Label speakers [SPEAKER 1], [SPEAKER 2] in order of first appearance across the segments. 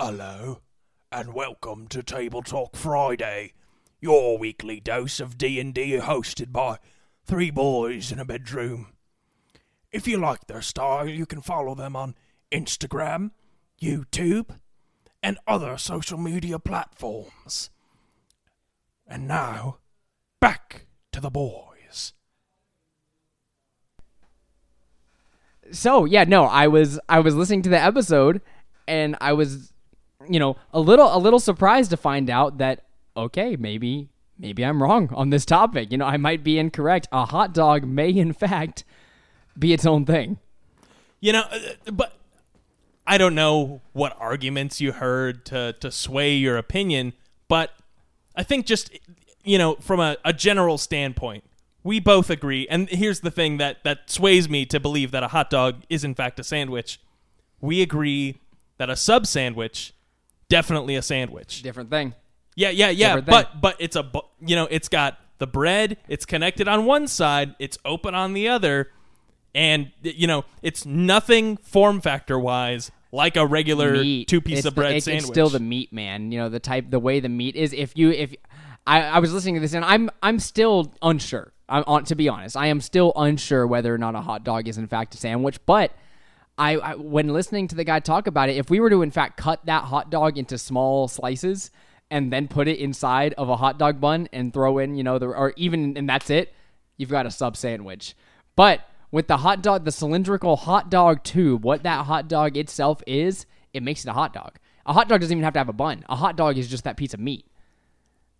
[SPEAKER 1] Hello, and welcome to Table Talk Friday, your weekly dose of D&D hosted by three boys in a bedroom. If you like their style, you can follow them on Instagram, YouTube, and other social media platforms. And now, back to the boys.
[SPEAKER 2] So yeah, no, I was I was listening to the episode and I was you know, a little a little surprised to find out that okay, maybe maybe I'm wrong on this topic. You know, I might be incorrect. A hot dog may in fact be its own thing.
[SPEAKER 3] You know, uh, but I don't know what arguments you heard to to sway your opinion, but I think just you know, from a, a general standpoint, we both agree. And here's the thing that that sways me to believe that a hot dog is in fact a sandwich. We agree that a sub sandwich definitely a sandwich.
[SPEAKER 2] Different thing.
[SPEAKER 3] Yeah, yeah, yeah. But but it's a you know it's got the bread. It's connected on one side. It's open on the other, and you know it's nothing form factor wise like a regular
[SPEAKER 2] meat.
[SPEAKER 3] two piece
[SPEAKER 2] It's
[SPEAKER 3] of
[SPEAKER 2] the-
[SPEAKER 3] bread sandwich.
[SPEAKER 2] It's still the meat, man. You know the type, the way the meat is. If you, if I, I was listening to this and I'm, I'm still unsure. I'm on to be honest. I am still unsure whether or not a hot dog is in fact a sandwich. But I, I, when listening to the guy talk about it, if we were to in fact cut that hot dog into small slices and then put it inside of a hot dog bun and throw in, you know, the or even and that's it, you've got a sub sandwich. But with the hot dog, the cylindrical hot dog tube, what that hot dog itself is, it makes it a hot dog. A hot dog doesn't even have to have a bun. A hot dog is just that piece of meat.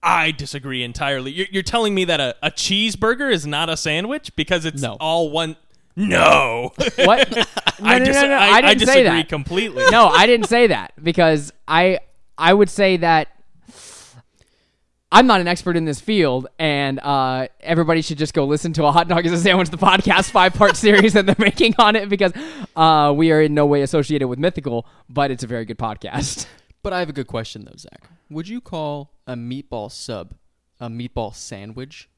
[SPEAKER 3] I disagree entirely. You're, you're telling me that a, a cheeseburger is not a sandwich because it's
[SPEAKER 2] No.
[SPEAKER 3] all one. No,
[SPEAKER 2] What? No,
[SPEAKER 3] I,
[SPEAKER 2] no,
[SPEAKER 3] dis-
[SPEAKER 2] no, no,
[SPEAKER 3] I,
[SPEAKER 2] I didn't
[SPEAKER 3] disagree
[SPEAKER 2] say that.
[SPEAKER 3] completely.
[SPEAKER 2] no, I didn't say that because I I would say that I'm not an expert in this field, and uh, everybody should just go listen to a hot dog is a sandwich, the podcast five part series that they're making on it because uh, we are in no way associated with Mythical, but it's a very good podcast.
[SPEAKER 4] But I have a good question though, Zach. Would you call a meatball sub a meatball sandwich?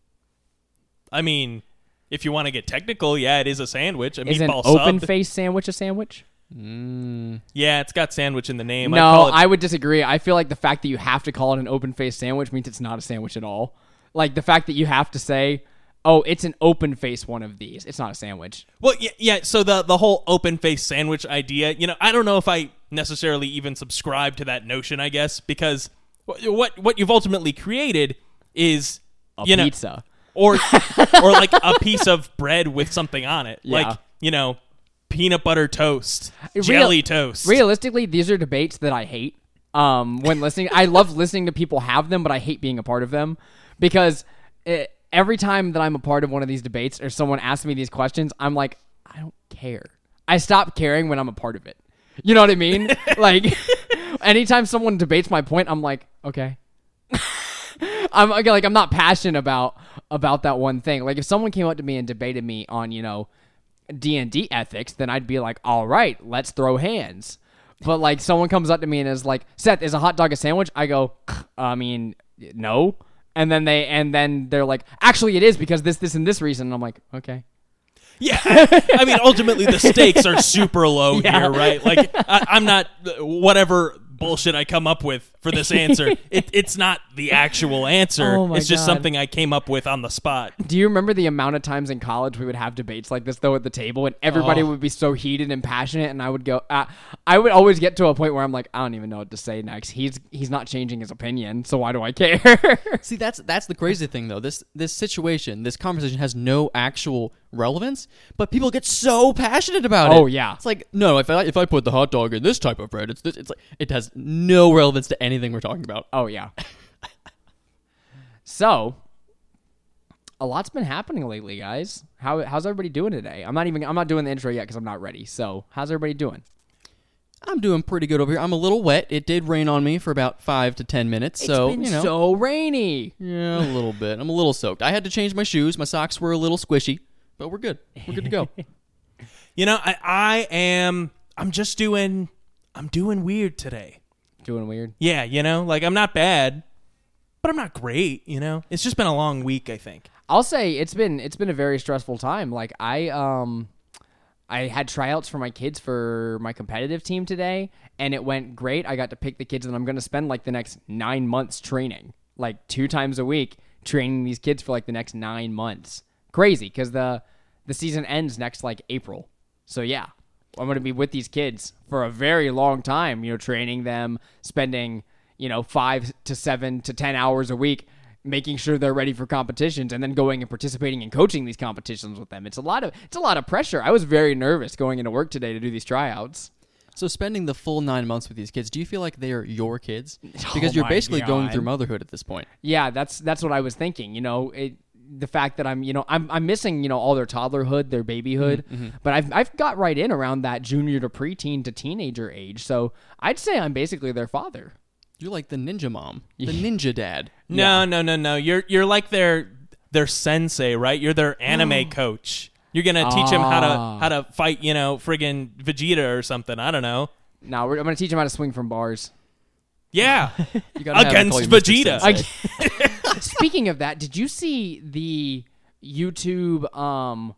[SPEAKER 3] I mean, if you want to get technical, yeah, it is a sandwich. A
[SPEAKER 2] Is an
[SPEAKER 3] meatball
[SPEAKER 2] open
[SPEAKER 3] sub.
[SPEAKER 2] face sandwich a sandwich? Mm.
[SPEAKER 3] Yeah, it's got sandwich in the name. I
[SPEAKER 2] no,
[SPEAKER 3] call it-
[SPEAKER 2] I would disagree. I feel like the fact that you have to call it an open face sandwich means it's not a sandwich at all. Like the fact that you have to say, "Oh, it's an open face one of these." It's not a sandwich.
[SPEAKER 3] Well, yeah, yeah. So the the whole open face sandwich idea, you know, I don't know if I necessarily even subscribe to that notion. I guess because wh- what what you've ultimately created is
[SPEAKER 2] A
[SPEAKER 3] you know,
[SPEAKER 2] pizza.
[SPEAKER 3] Or or like a piece of bread with something on it,
[SPEAKER 2] Yeah.
[SPEAKER 3] like you know, peanut butter toast,
[SPEAKER 2] Real-
[SPEAKER 3] jelly toast.
[SPEAKER 2] Realistically, these are debates that I hate. Um, when listening, I love listening to people have them, but I hate being a part of them because it, every time that I'm a part of one of these debates or someone asks me these questions, I'm like, I don't care. I stop caring when I'm a part of it. You know what I mean? like, anytime someone debates my point, I'm like, okay. I'm like I'm not passionate about about that one thing. Like if someone came up to me and debated me on, you know, D and D ethics, then I'd be like, all right, let's throw hands. But like someone comes up to me and is like, Seth, is a hot dog a sandwich? I go, I mean, no. And then they and then they're like, actually, it is because this, this, and this reason. And I'm like, okay.
[SPEAKER 3] Yeah, I mean, ultimately the stakes are super low
[SPEAKER 2] Yeah.
[SPEAKER 3] here, right? Like, I, I'm not whatever bullshit I come up with for this answer. It, it's not the actual answer.
[SPEAKER 2] Oh
[SPEAKER 3] it's just
[SPEAKER 2] God.
[SPEAKER 3] something I came up with on the spot.
[SPEAKER 2] Do you remember the amount of times in college we would have debates like this though at the table, and everybody
[SPEAKER 4] Oh.
[SPEAKER 2] would be so heated and passionate, and I would go, uh, I would always get to a point where I'm like, I don't even know what to say next. He's he's not changing his opinion, so why do I care?
[SPEAKER 4] See, that's that's the crazy thing though. This this situation, this conversation has no actual relevance, but people get so passionate about it.
[SPEAKER 2] Oh, yeah.
[SPEAKER 4] It's like no, if I if I put the hot dog in this type of bread, it's this, it's like it has no relevance to anything we're talking about.
[SPEAKER 2] Oh yeah. so, a lot's been happening lately, guys. How how's everybody doing today? I'm not even I'm not doing the intro yet because I'm not ready. So, how's everybody doing?
[SPEAKER 4] I'm doing pretty good over here. I'm a little wet. It did rain on me for about five to ten minutes, so
[SPEAKER 2] it's been
[SPEAKER 4] you know,
[SPEAKER 2] so rainy.
[SPEAKER 4] yeah, a little bit. I'm a little soaked. I had to change my shoes. My socks were a little squishy, but we're good. We're good to go.
[SPEAKER 3] You know, I, I am. I'm just doing. I'm doing weird today.
[SPEAKER 2] Doing weird.
[SPEAKER 3] Yeah, you know, like I'm not bad, but I'm not great. You know, it's just been a long week. I think.
[SPEAKER 2] I'll say it's been it's been a very stressful time. Like I um I had tryouts for my kids for my competitive team today, and it went great. I got to pick the kids that I'm going to spend like the next nine months training, like two times a week, training these kids for like the next nine months. Crazy because the the season ends next like April. So yeah, I'm going to be with these kids for a very long time. You know, training them, spending you know five to seven to ten hours a week making sure they're ready for competitions and then going and participating and coaching these competitions with them. It's a lot of it's a lot of pressure. I was very nervous going into work today to do these tryouts.
[SPEAKER 4] So spending the full nine months with these kids, do you feel like they are your kids? Because
[SPEAKER 2] Oh
[SPEAKER 4] you're basically going through motherhood at this point.
[SPEAKER 2] Yeah, that's that's what I was thinking. You know, it the fact that I'm, you know, I'm I'm missing, you know, all their toddlerhood, their babyhood, but I've I've got right in around that junior to preteen to teenager age. So I'd say I'm basically their father.
[SPEAKER 4] You're like the ninja mom, the ninja dad.
[SPEAKER 3] No, no, no, no. You're you're like their their sensei, right? You're their anime coach. You're gonna teach them how to
[SPEAKER 2] Ah.
[SPEAKER 3] how to fight, you know, friggin' Vegeta or something. I don't know.
[SPEAKER 2] Now we're, I'm going to teach them how to swing from bars.
[SPEAKER 3] Yeah,
[SPEAKER 4] You gotta have them call
[SPEAKER 3] against
[SPEAKER 4] you Mr.
[SPEAKER 3] Vegeta.
[SPEAKER 4] Sensei.
[SPEAKER 2] Speaking of that, did you see the YouTube um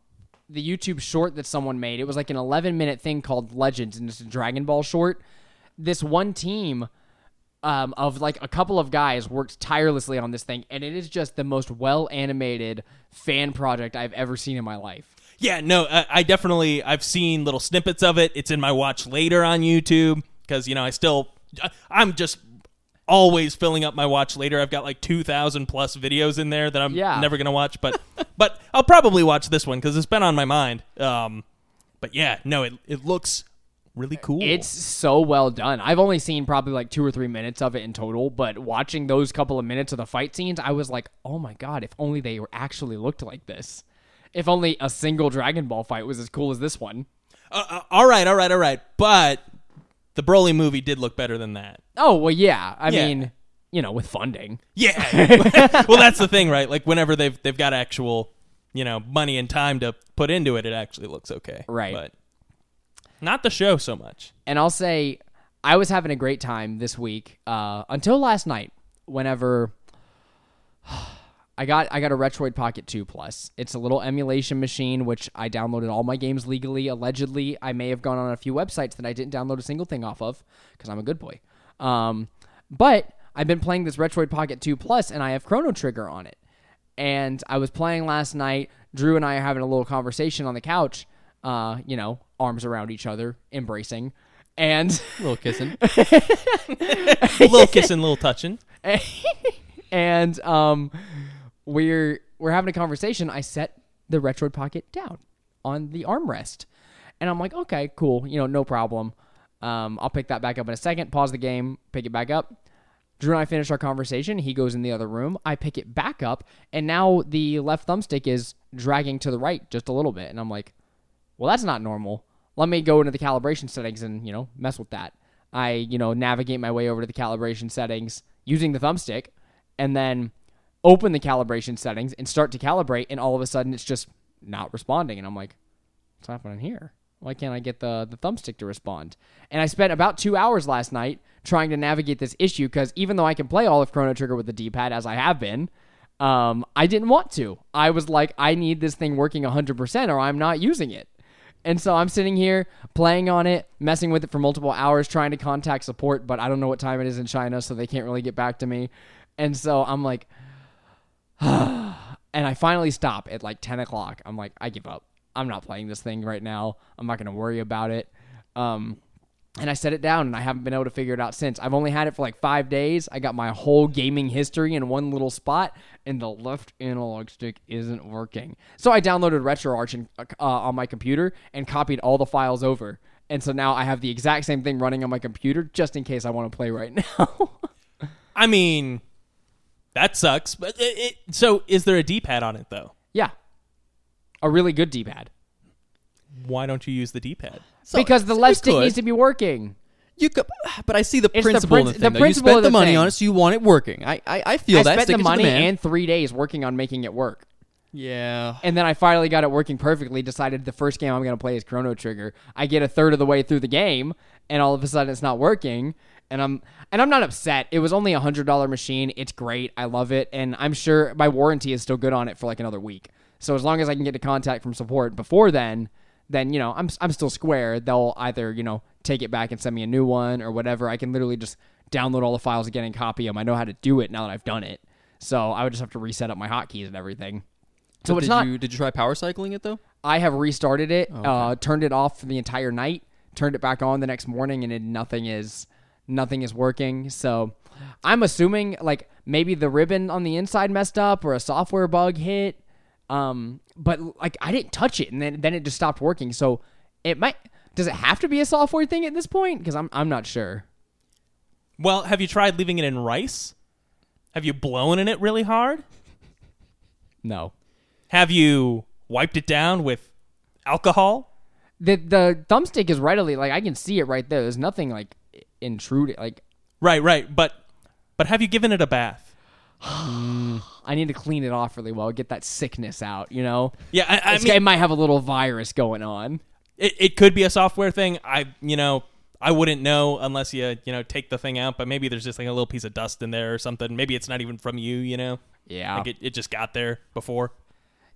[SPEAKER 2] the YouTube short that someone made? It was like an 11 minute thing called Legends, and it's a Dragon Ball short. This one team um, of like a couple of guys worked tirelessly on this thing, and it is just the most well animated fan project I've ever seen in my life.
[SPEAKER 3] Yeah, no, I, I definitely I've seen little snippets of it. It's in my watch later on YouTube because you know I still I- I'm just always filling up my watch later. I've got like two thousand plus videos in there that I'm
[SPEAKER 2] Yeah.
[SPEAKER 3] never gonna watch, but but I'll probably watch this one because it's been on my mind. Um, but yeah, no, it it looks really cool.
[SPEAKER 2] It's so well done. I've only seen probably like two or three minutes of it in total, but watching those couple of minutes of the fight scenes, I was like, oh my god, if only they were actually looked like this. If only a single Dragon Ball fight was as cool as this one.
[SPEAKER 3] uh, uh, all right, all right, all right. But the Broly movie did look better than that.
[SPEAKER 2] Oh well, yeah. I
[SPEAKER 3] Yeah.
[SPEAKER 2] mean, you know, with funding.
[SPEAKER 3] Yeah. well, that's the thing, right? Like whenever they've they've got actual, you know, money and time to put into it, it actually looks okay.
[SPEAKER 2] Right.
[SPEAKER 3] But not the show so much.
[SPEAKER 2] And I'll say, I was having a great time this week uh, until last night. Whenever I got I got a Retroid Pocket 2 Plus. It's a little emulation machine which I downloaded all my games legally. Allegedly, I may have gone on a few websites that I didn't download a single thing off of because I'm a good boy. Um, but I've been playing this Retroid Pocket 2 Plus and I have Chrono Trigger on it. And I was playing last night. Drew and I are having a little conversation on the couch. Uh, you know, arms around each other, embracing, and
[SPEAKER 4] A little kissing.
[SPEAKER 3] A little kissing, a little touching.
[SPEAKER 2] and um, we're we're having a conversation. I set the Retroid Pocket down on the armrest, and I'm like, okay, cool, you know, no problem. Um, I'll pick that back up in a second. Pause the game, pick it back up. Drew and I finish our conversation. He goes in the other room. I pick it back up, and now the left thumbstick is dragging to the right just a little bit. And I'm like, well, that's not normal. Let me go into the calibration settings and, you know, mess with that. I, you know, navigate my way over to the calibration settings using the thumbstick and then open the calibration settings and start to calibrate. And all of a sudden it's just not responding. And I'm like, what's happening here? Why can't I get the, the thumbstick to respond? And I spent about two hours last night trying to navigate this issue because even though I can play all of Chrono Trigger with the D pad as I have been, um, I didn't want to. I was like, I need this thing working 100% or I'm not using it. And so I'm sitting here playing on it, messing with it for multiple hours, trying to contact support, but I don't know what time it is in China, so they can't really get back to me. And so I'm like, and I finally stop at like 10 o'clock. I'm like, I give up. I'm not playing this thing right now. I'm not going to worry about it. Um, and I set it down, and I haven't been able to figure it out since. I've only had it for like five days. I got my whole gaming history in one little spot, and the left analog stick isn't working. So I downloaded RetroArch and, uh, on my computer and copied all the files over. And so now I have the exact same thing running on my computer just in case I want to play right now.
[SPEAKER 3] I mean, that sucks. But it, it, so, is there a D-pad on it though?
[SPEAKER 2] yeah. A really good D pad.
[SPEAKER 3] Why don't you use the D-pad?
[SPEAKER 4] So,
[SPEAKER 2] Because the
[SPEAKER 4] you
[SPEAKER 2] left stick
[SPEAKER 4] could.
[SPEAKER 2] needs to be working.
[SPEAKER 4] You could, but I see the
[SPEAKER 2] It's the
[SPEAKER 4] principle in
[SPEAKER 2] prin-
[SPEAKER 4] the
[SPEAKER 2] the
[SPEAKER 4] thing. though. You spent
[SPEAKER 2] of
[SPEAKER 4] the
[SPEAKER 2] the
[SPEAKER 4] money
[SPEAKER 2] thing.
[SPEAKER 4] on it, so you want it working. I, I, I feel
[SPEAKER 2] I
[SPEAKER 4] that.
[SPEAKER 2] spent
[SPEAKER 4] Stick
[SPEAKER 2] the money
[SPEAKER 4] man.
[SPEAKER 2] and three days working on making it work.
[SPEAKER 4] yeah.
[SPEAKER 2] And then I finally got it working perfectly. Decided the first game I'm going to play is Chrono Trigger. I get a third of the way through the game, and all of a sudden it's not working. And I'm and I'm not upset. It was only a hundred dollar machine. It's great. I love it, and I'm sure my warranty is still good on it for like another week. So as long as I can get a contact from support before then, then you know I'm I'm still square. They'll either you know take it back and send me a new one or whatever. I can literally just download all the files again and copy them. I know how to do it now that I've done it. So I would just have to reset up my hotkeys and everything. So it's
[SPEAKER 4] did
[SPEAKER 2] not.
[SPEAKER 4] you did you try power cycling it though?
[SPEAKER 2] I have restarted it, uh, turned it off for the entire night, turned it back on the next morning, and it, nothing is nothing is working. So I'm assuming like maybe the ribbon on the inside messed up or a software bug hit. Um, but like I didn't touch it, and then then it just stopped working. So it might. Does it have to be a software thing at this point? Because I'm I'm not sure.
[SPEAKER 3] Well, have you tried leaving it in rice? Have you blown in it really hard?
[SPEAKER 2] No.
[SPEAKER 3] Have you wiped it down with alcohol?
[SPEAKER 2] The the thumbstick is readily like I can see it right there. There's nothing like intruding. Like
[SPEAKER 3] Right, right. But but have you given it a bath?
[SPEAKER 2] I need to clean it off really well, get that sickness out. You know.
[SPEAKER 3] Yeah, I, I
[SPEAKER 2] This
[SPEAKER 3] mean,
[SPEAKER 2] guy might have a little virus going on.
[SPEAKER 3] it, it could be a software thing. I you know I wouldn't know unless you you know take the thing out. But maybe there's just like a little piece of dust in there or something. Maybe it's not even from you. You know,
[SPEAKER 2] Yeah.
[SPEAKER 3] like it, it just got there before.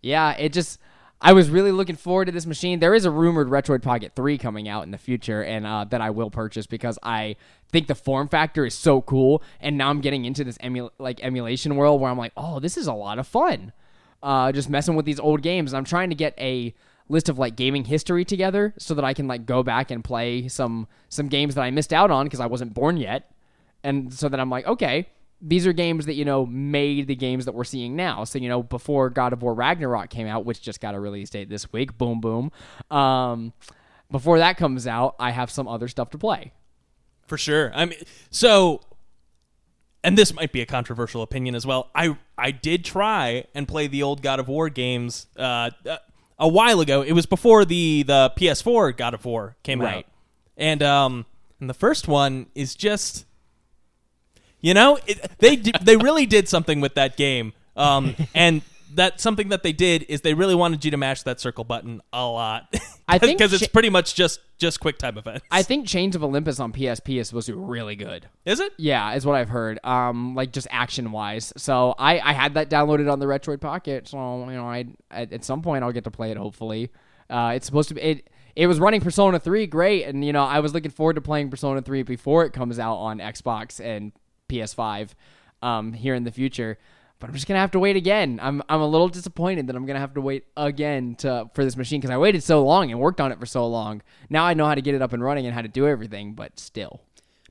[SPEAKER 2] yeah, it just I was really looking forward to this machine. There is a rumored Retroid Pocket 3 coming out in the future and uh, that I will purchase because I think the form factor is so cool and now I'm getting into this emu- like emulation world where I'm like, "Oh, this is a lot of fun." Uh, just messing with these old games. I'm trying to get a list of like gaming history together so that I can like go back and play some some games that I missed out on because I wasn't born yet. and so that I'm like, okay, these are games that you know made the games that we're seeing now. So you know, before God of War Ragnarok came out, which just got a release date this week, boom, boom. Um, before that comes out, I have some other stuff to play.
[SPEAKER 3] For sure. I mean, so, and this might be a controversial opinion as well. I I did try and play the old God of War games uh, uh, a while ago. It was before the the PS4 God of War came out, and um, and the first one is just, you know, it, they they really did something with that game. Um, and that something that they did is they really wanted you to mash that circle button a lot.
[SPEAKER 2] I think
[SPEAKER 3] because it's pretty much just just quick time events.
[SPEAKER 2] I think Chains of Olympus on PSP is supposed to be really good.
[SPEAKER 3] is it?
[SPEAKER 2] Yeah, is what I've heard. Um, like just action wise. So I I had that downloaded on the Retroid Pocket. So you know, I at, at some point I'll get to play it. Hopefully, uh, it's supposed to be it. It was running Persona 3 great, and you know I was looking forward to playing Persona 3 before it comes out on Xbox and PS5 um, here in the future. But I'm just gonna have to wait again. I'm I'm a little disappointed that I'm gonna have to wait again to for this machine because I waited so long and worked on it for so long. Now I know how to get it up and running and how to do everything, but still,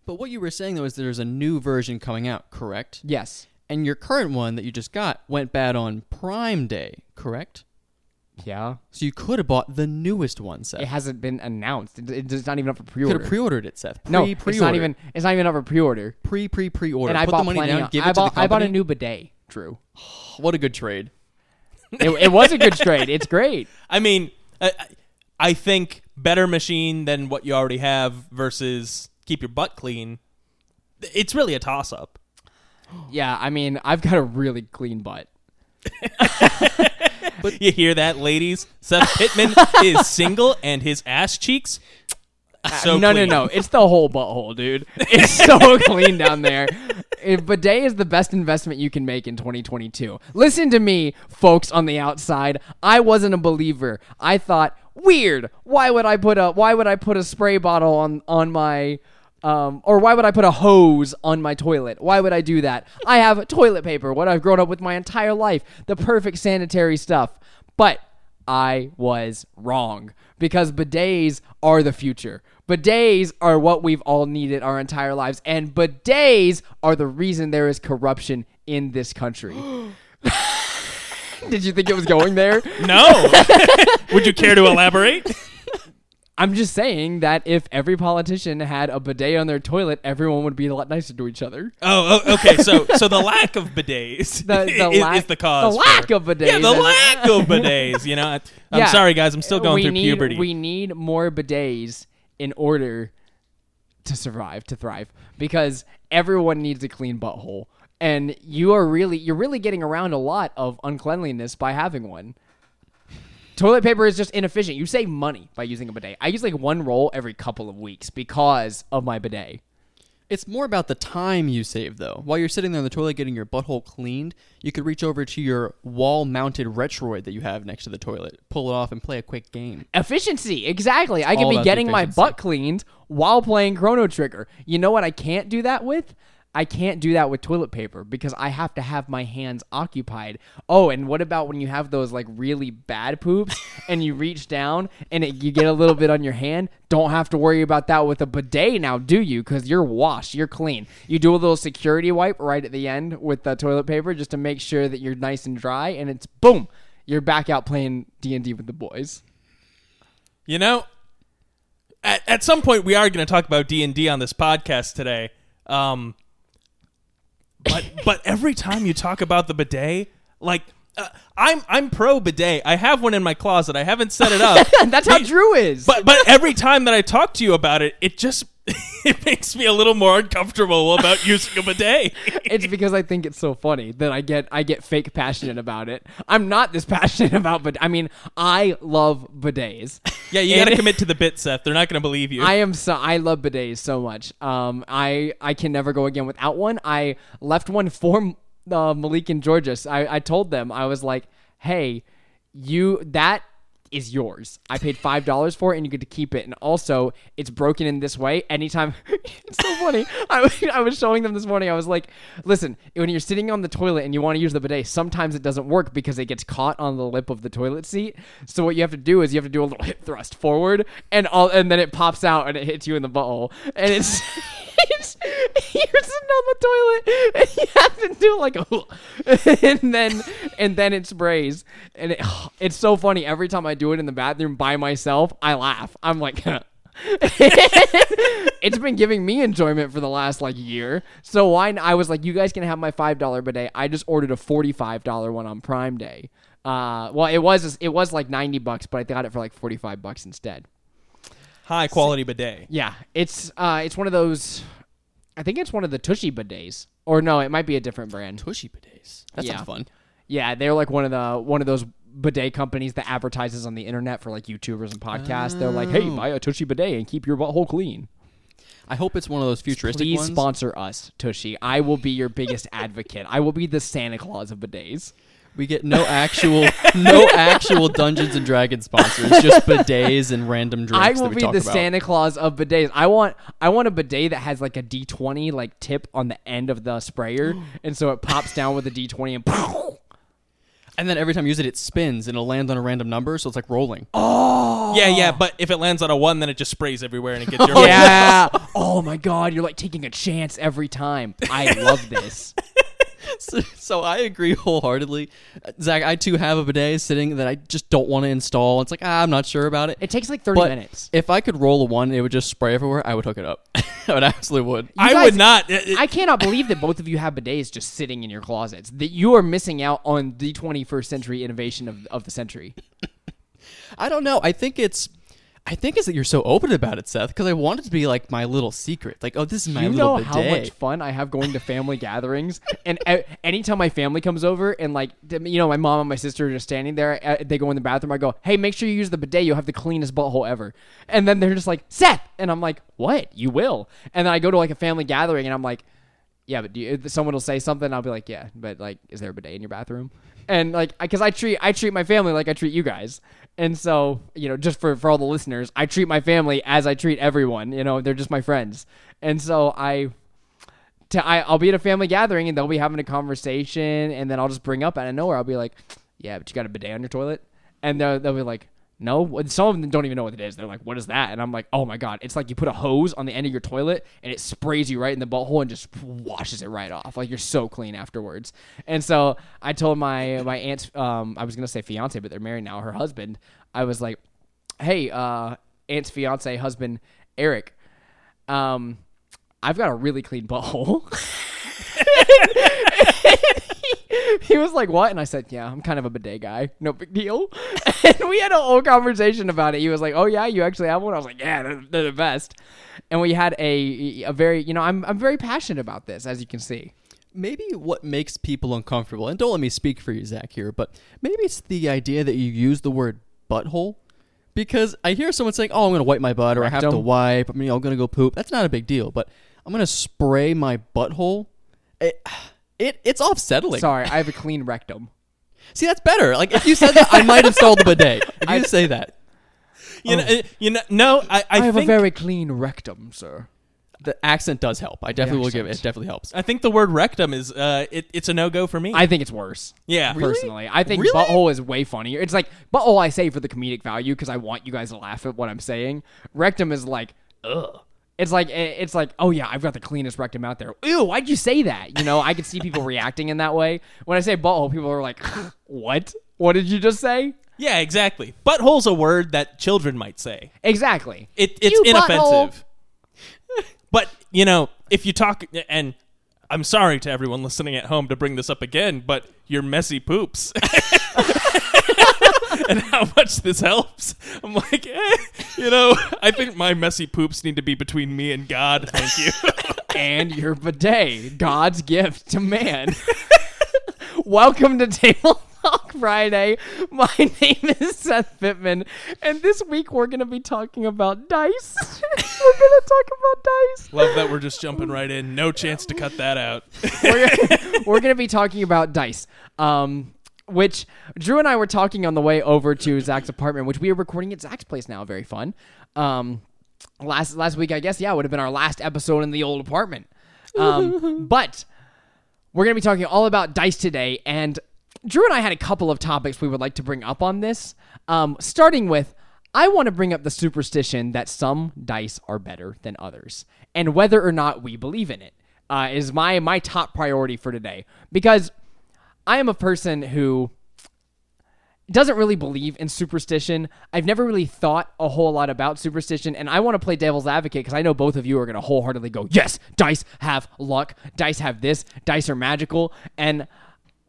[SPEAKER 4] But what you were saying though is there's a new version coming out, correct?
[SPEAKER 2] yes,
[SPEAKER 4] And your current one that you just got went bad on Prime Day, correct?
[SPEAKER 2] Yeah.
[SPEAKER 4] So you could have bought the newest one, Seth.
[SPEAKER 2] It hasn't been announced. It, it's not even up for
[SPEAKER 4] could
[SPEAKER 2] pre-order.
[SPEAKER 4] Could have pre-ordered it, Seth. Pre,
[SPEAKER 2] no,
[SPEAKER 4] pre-order.
[SPEAKER 2] it's not even. It's not even up for pre-order.
[SPEAKER 4] pre pre pre-order.
[SPEAKER 2] And I
[SPEAKER 4] Put
[SPEAKER 2] bought
[SPEAKER 4] the money
[SPEAKER 2] plenty.
[SPEAKER 4] down,
[SPEAKER 2] on-
[SPEAKER 4] give
[SPEAKER 2] I
[SPEAKER 4] it
[SPEAKER 2] bought.
[SPEAKER 4] to the
[SPEAKER 2] I bought a new bidet. True.
[SPEAKER 4] What a good trade.
[SPEAKER 2] it, it was a good trade. It's great.
[SPEAKER 3] I mean, I, I think better machine than what you already have versus keep your butt clean. It's really a toss up.
[SPEAKER 2] Yeah, I mean, I've got a really clean butt.
[SPEAKER 3] You hear that, ladies? Seth Pittman is single and his ass cheeks. So
[SPEAKER 2] no,
[SPEAKER 3] clean.
[SPEAKER 2] no, no. It's the whole butthole, dude. It's so clean down there. Eh, bidet is the best investment you can make in 2022. Listen to me, folks on the outside. I wasn't a believer. I thought, weird. Why would I put a Why would I put a spray bottle on on my um, or why would I put a hose on my toilet? Why would I do that? I have toilet paper, what I've grown up with my entire life, the perfect sanitary stuff. But I was wrong because bidets are the future. Bidets are what we've all needed our entire lives, and bidets are the reason there is corruption in this country. Did you think it was going there?
[SPEAKER 3] No. Would you care to elaborate?
[SPEAKER 2] I'm just saying that if every politician had a bidet on their toilet, everyone would be a lot nicer to each other.
[SPEAKER 3] Oh, oh, okay. So, so the lack of bidets
[SPEAKER 2] The, the
[SPEAKER 3] is,
[SPEAKER 2] lack,
[SPEAKER 3] is the cause.
[SPEAKER 2] The lack
[SPEAKER 3] for-
[SPEAKER 2] of bidets.
[SPEAKER 3] Yeah, the lack of bidets. You know, I, I'm
[SPEAKER 2] Yeah.
[SPEAKER 3] sorry, guys. I'm still going through
[SPEAKER 2] need,
[SPEAKER 3] puberty.
[SPEAKER 2] We need more bidets in order to survive, to thrive, because everyone needs a clean butthole, and you are really, you're really getting around a lot of uncleanliness by having one. Toilet paper is just inefficient. You save money by using a bidet. I use like one roll every couple of weeks because of my bidet.
[SPEAKER 4] It's more about the time you save, though. While you're sitting there in the toilet getting your butthole cleaned, you could reach over to your wall-mounted Retroid that you have next to the toilet, pull it off, and play a quick game.
[SPEAKER 2] Efficiency, exactly. I could
[SPEAKER 4] all
[SPEAKER 2] be getting my butt cleaned while playing Chrono Trigger. You know what I can't do that with? I can't do that with toilet paper because I have to have my hands occupied. Oh, and what about when you have those like really bad poops and you reach down and it, you get a little bit on your hand? Don't have to worry about that with a bidet now, do you? Because you're washed, you're clean. You do a little security wipe right at the end with the toilet paper just to make sure that you're nice and dry, and it's boom, you're back out playing D and D with the boys.
[SPEAKER 3] You know, at, at some point we are going to talk about D and D on this podcast today. Um, but but every time you talk about the bidet, like uh, I'm I'm pro bidet. I have one in my closet. I haven't set it up.
[SPEAKER 2] That's how
[SPEAKER 3] Be-
[SPEAKER 2] Drew is.
[SPEAKER 3] But but every time that I talk to you about it, it just it makes me a little more uncomfortable about using a bidet.
[SPEAKER 2] it's because I think it's so funny that I get I get fake passionate about it. I'm not this passionate about, but I mean, I love bidets.
[SPEAKER 3] yeah, you got to commit to the bit, Seth. They're not going to believe you.
[SPEAKER 2] I am so I love bidets so much. Um, I I can never go again without one. I left one for uh, Malik and Georges. I I told them I was like, hey, you that is yours. I paid five dollars for it, and you get to keep it. And also, it's broken in this way. Anytime, it's so funny. I was, I was showing them this morning. I was like, listen, when you're sitting on the toilet and you want to use the bidet, sometimes it doesn't work because it gets caught on the lip of the toilet seat. So what you have to do is you have to do a little hip thrust forward, and all, and then it pops out and it hits you in the butthole, and it's. it's you're sitting on the toilet and you have to do like a and then and then it sprays and it, it's so funny. Every time I do it in the bathroom by myself I laugh. I'm like it's been giving me enjoyment for the last like year. So why I was like you guys can have my five dollar bidet. I just ordered a forty five dollar one on Prime Day. Uh well it was it was like ninety bucks but I got it for like forty five bucks instead
[SPEAKER 3] High quality bidet.
[SPEAKER 2] yeah, it's uh, it's one of those. I think it's one of the Tushy bidets, or no, it might be a different brand.
[SPEAKER 4] Tushy bidets. That
[SPEAKER 2] Yeah.
[SPEAKER 4] sounds fun.
[SPEAKER 2] Yeah, they're like one of the one of those bidet companies that advertises on the internet for like YouTubers and podcasts. They're like, hey, buy a Tushy bidet and keep your butthole clean.
[SPEAKER 4] I hope it's one of those futuristic
[SPEAKER 2] Please
[SPEAKER 4] ones.
[SPEAKER 2] sponsor us, Tushy. I will be your biggest advocate. I will be the Santa Claus of bidets.
[SPEAKER 4] We get no actual, no actual Dungeons and Dragons sponsors, just bidets and random drinks
[SPEAKER 2] I
[SPEAKER 4] that
[SPEAKER 2] will
[SPEAKER 4] we
[SPEAKER 2] be
[SPEAKER 4] talk
[SPEAKER 2] the
[SPEAKER 4] about.
[SPEAKER 2] Santa Claus of bidets. I want I want a bidet that has like a D twenty like tip on the end of the sprayer, and so it pops down with a D twenty and.
[SPEAKER 4] and then every time you use it, it spins and it'll land on a random number, so it's like rolling.
[SPEAKER 3] Oh, Yeah, yeah, but if it lands on a one, then it just sprays everywhere and it gets your
[SPEAKER 2] Yeah. oh my god, you're like taking a chance every time. I love this.
[SPEAKER 4] so, so I agree wholeheartedly. Zach, I too have a bidet sitting that I just don't want to install. It's like ah, I'm not sure about it.
[SPEAKER 2] It takes like 30
[SPEAKER 4] but
[SPEAKER 2] minutes.
[SPEAKER 4] if I could roll a one, it would just spray everywhere. I would hook it up. I would absolutely would.
[SPEAKER 3] I
[SPEAKER 2] guys-
[SPEAKER 3] would not. It- it-
[SPEAKER 2] I cannot believe that both of you have bidets just sitting in your closets. That you are missing out on the 21st century innovation of, of the century.
[SPEAKER 4] I don't know. I think it's. I think is that you're so open about it, Seth, because I want it to be like my little secret. Like, oh, this is my
[SPEAKER 2] you
[SPEAKER 4] little
[SPEAKER 2] know
[SPEAKER 4] bidet.
[SPEAKER 2] how much fun I have going to family gatherings, and a- anytime my family comes over and like you know my mom and my sister are just standing there, uh, they go in the bathroom. I go, hey, make sure you use the bidet. You'll have the cleanest butthole ever. And then they're just like, Seth, and I'm like, what? You will? And then I go to like a family gathering, and I'm like, yeah, but do you, someone will say something. I'll be like, yeah, but like, is there a bidet in your bathroom? And like, because I treat I treat my family like I treat you guys, and so you know, just for for all the listeners, I treat my family as I treat everyone. You know, they're just my friends, and so I. To, I, I'll be at a family gathering and they'll be having a conversation, and then I'll just bring up out of nowhere. I'll be like, "Yeah, but you got a bidet on your toilet," and they'll, they'll be like, "No." Some of them don't even know what it is. They're like, "What is that?" And I'm like, "Oh my god, it's like you put a hose on the end of your toilet and it sprays you right in the butthole and just washes it right off. Like you're so clean afterwards." And so I told my my aunt's, um, I was gonna say fiance, but they're married now. Her husband, I was like, "Hey, uh, aunt's fiance husband, Eric." Um, I've got a really clean butthole. he was like, "What?" And I said, "Yeah, I'm kind of a bidet guy. No big deal." And we had a whole conversation about it. He was like, "Oh yeah, you actually have one." I was like, "Yeah, they're, they're the best." And we had a a very, you know, I'm I'm very passionate about this, as you can see.
[SPEAKER 4] maybe what makes people uncomfortable, and don't let me speak for you, Zach, here, but maybe it's the idea that you use the word butthole. Because I hear someone saying, "Oh, I'm going to wipe my butt," or "I have to wipe," I mean, I'm going to go poop. That's not a big deal, but I'm gonna spray my butthole. It, it it's off settling.
[SPEAKER 2] Sorry, I have a clean rectum.
[SPEAKER 4] See, that's better. Like if you said that, I might install the bidet. If you say that,
[SPEAKER 3] You know, uh, you know, no, I, I,
[SPEAKER 2] I, have
[SPEAKER 3] think
[SPEAKER 2] a very clean rectum, sir.
[SPEAKER 4] the accent does help. I definitely will give it. It definitely helps.
[SPEAKER 3] I think the word rectum is uh, it, it's a no go for me.
[SPEAKER 2] I think it's worse.
[SPEAKER 3] yeah,
[SPEAKER 2] Personally, I think
[SPEAKER 4] Really?
[SPEAKER 2] butthole is way funnier. It's like butthole I say for the comedic value because I want you guys to laugh at what I'm saying. Rectum is like, ugh. It's like eh, it's like, oh yeah, I've got the cleanest rectum out there. Ew, why'd you say that? You know, I can see people reacting in that way. When I say butthole, people are like, what? What did you just say?
[SPEAKER 3] yeah, exactly. Butthole's a word that children might say.
[SPEAKER 2] Exactly.
[SPEAKER 3] It, it's
[SPEAKER 2] You
[SPEAKER 3] inoffensive. but you know, if you talk, and I'm sorry to everyone listening at home to bring this up again, but your messy poops. and how much this helps. I'm like, eh, you know, I think my messy poops need to be between me and God. Thank you.
[SPEAKER 2] and your bidet, God's gift to man. Welcome to Table Talk Friday. My name is Seth Pittman, and this week we're going to be talking about dice. we're going to talk about dice.
[SPEAKER 3] Love that we're just jumping right in. No chance to cut that out.
[SPEAKER 2] We're going to be talking about dice. Um, which Drew and I were talking on the way over to Zach's apartment, which we are recording at Zach's place now. Very fun. Um, last last week, I guess, yeah, would have been our last episode in the old apartment. Um, but we're going to be talking all about dice today, and Drew and I had a couple of topics we would like to bring up on this. Um, starting with, I want to bring up the superstition that some dice are better than others, and whether or not we believe in it uh, is my my top priority for today because I am a person who doesn't really believe in superstition. I've never really thought a whole lot about superstition, and I want to play devil's advocate because I know both of you are going to wholeheartedly go, yes, dice have luck, dice have this, dice are magical. And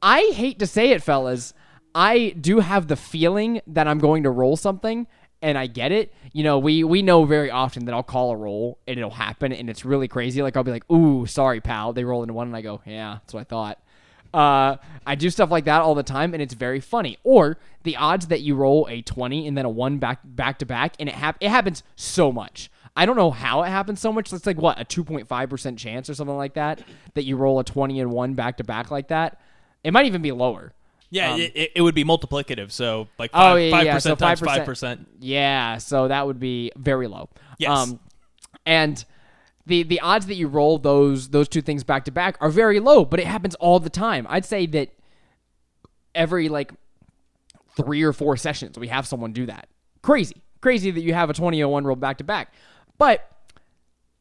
[SPEAKER 2] I hate to say it, fellas, I do have the feeling that I'm going to roll something. And I get it. You know, we we know very often that I'll call a roll and it'll happen, and it's really crazy. Like I'll be like, "Ooh, sorry, pal." They roll into one, and I go, "Yeah, that's what I thought." Uh, I do stuff like that all the time, and it's very funny. Or the odds that you roll a twenty and then a one back back to back, and it hap- it happens so much. I don't know how it happens so much. It's like what a two point five percent chance or something like that that you roll a twenty and one back to back like that. It might even be lower.
[SPEAKER 3] Yeah, it, it, it would be multiplicative. So like
[SPEAKER 2] Um, Oh,
[SPEAKER 3] five,
[SPEAKER 2] yeah,
[SPEAKER 3] five
[SPEAKER 2] yeah,
[SPEAKER 3] percent
[SPEAKER 2] so
[SPEAKER 3] times
[SPEAKER 2] 5%.
[SPEAKER 3] five percent.
[SPEAKER 2] Yeah, so that would be very low.
[SPEAKER 3] Yes.
[SPEAKER 2] and the the odds that you roll those those two things back to back are very low, but it happens all the time. I'd say that every like three or four sessions we have someone do that. Crazy. Crazy that you have a 2001 roll back to back. But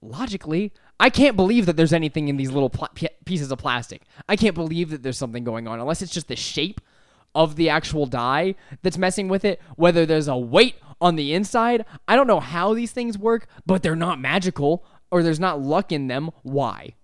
[SPEAKER 2] logically, I can't believe that there's anything in these little pl- pieces of plastic. I can't believe that there's something going on unless it's just the shape of the actual die that's messing with it, whether there's a weight on the inside. I don't know how these things work, but they're not magical or there's not luck in them. Why?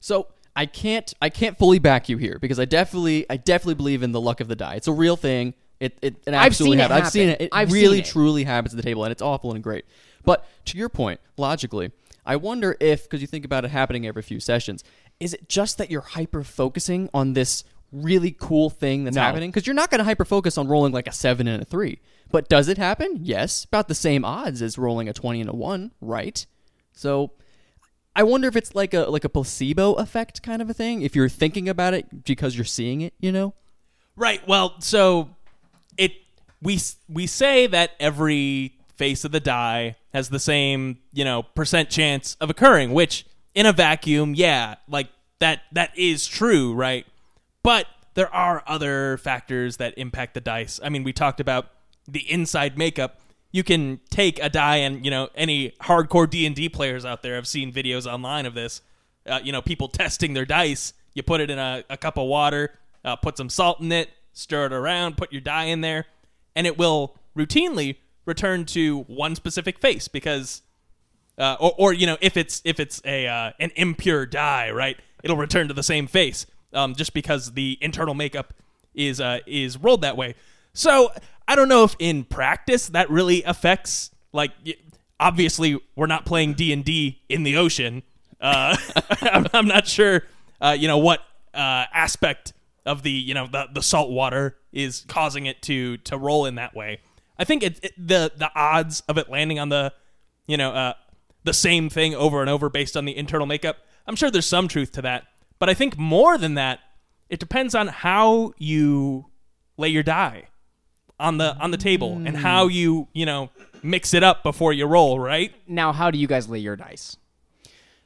[SPEAKER 4] So I can't I can't fully back you here because I definitely I definitely believe in the luck of the die. It's a real thing. It it,
[SPEAKER 2] I've
[SPEAKER 4] absolutely
[SPEAKER 2] seen it
[SPEAKER 4] happens. I've seen it. It
[SPEAKER 2] I've
[SPEAKER 4] really
[SPEAKER 2] it.
[SPEAKER 4] truly happens at the table, and it's awful and great. But to your point, logically, I wonder if because you think about it happening every few sessions, is it just that you're hyper focusing on this really cool thing that's
[SPEAKER 2] No.
[SPEAKER 4] happening? Because you're not going to hyper focus on rolling like a seven and a three. But does it happen? Yes, about the same odds as rolling a twenty and a one, right? So I wonder if it's like a like a placebo effect kind of a thing. If you're thinking about it because you're seeing it, you know.
[SPEAKER 3] Right. Well, so it we we say that every face of the die has the same you know percent chance of occurring, which in a vacuum, yeah, like that that is true, right? But there are other factors that impact the dice. I mean, we talked about the inside makeup. You can take a die, and you know any hardcore D and D players out there have seen videos online of this. Uh, you know, people testing their dice. You put it in a, a cup of water, uh, put some salt in it, stir it around, put your die in there, and it will routinely return to one specific face because uh, or, or you know if it's if it's a uh, an impure die, right? It'll return to the same face, um, just because the internal makeup is uh, is rolled that way. So I don't know if in practice that really affects. Like, obviously, we're not playing D and D in the ocean. Uh, I'm, not sure, uh, you know, what uh, aspect of the you know the the salt water is causing it to to roll in that way. I think it, it the the odds of it landing on the you know uh, the same thing over and over based on the internal makeup. I'm sure there's some truth to that, but I think more than that, it depends on how you lay your die on the on the table and mm. how you you know mix it up before you roll. Right?
[SPEAKER 2] Now, how do you guys lay your dice?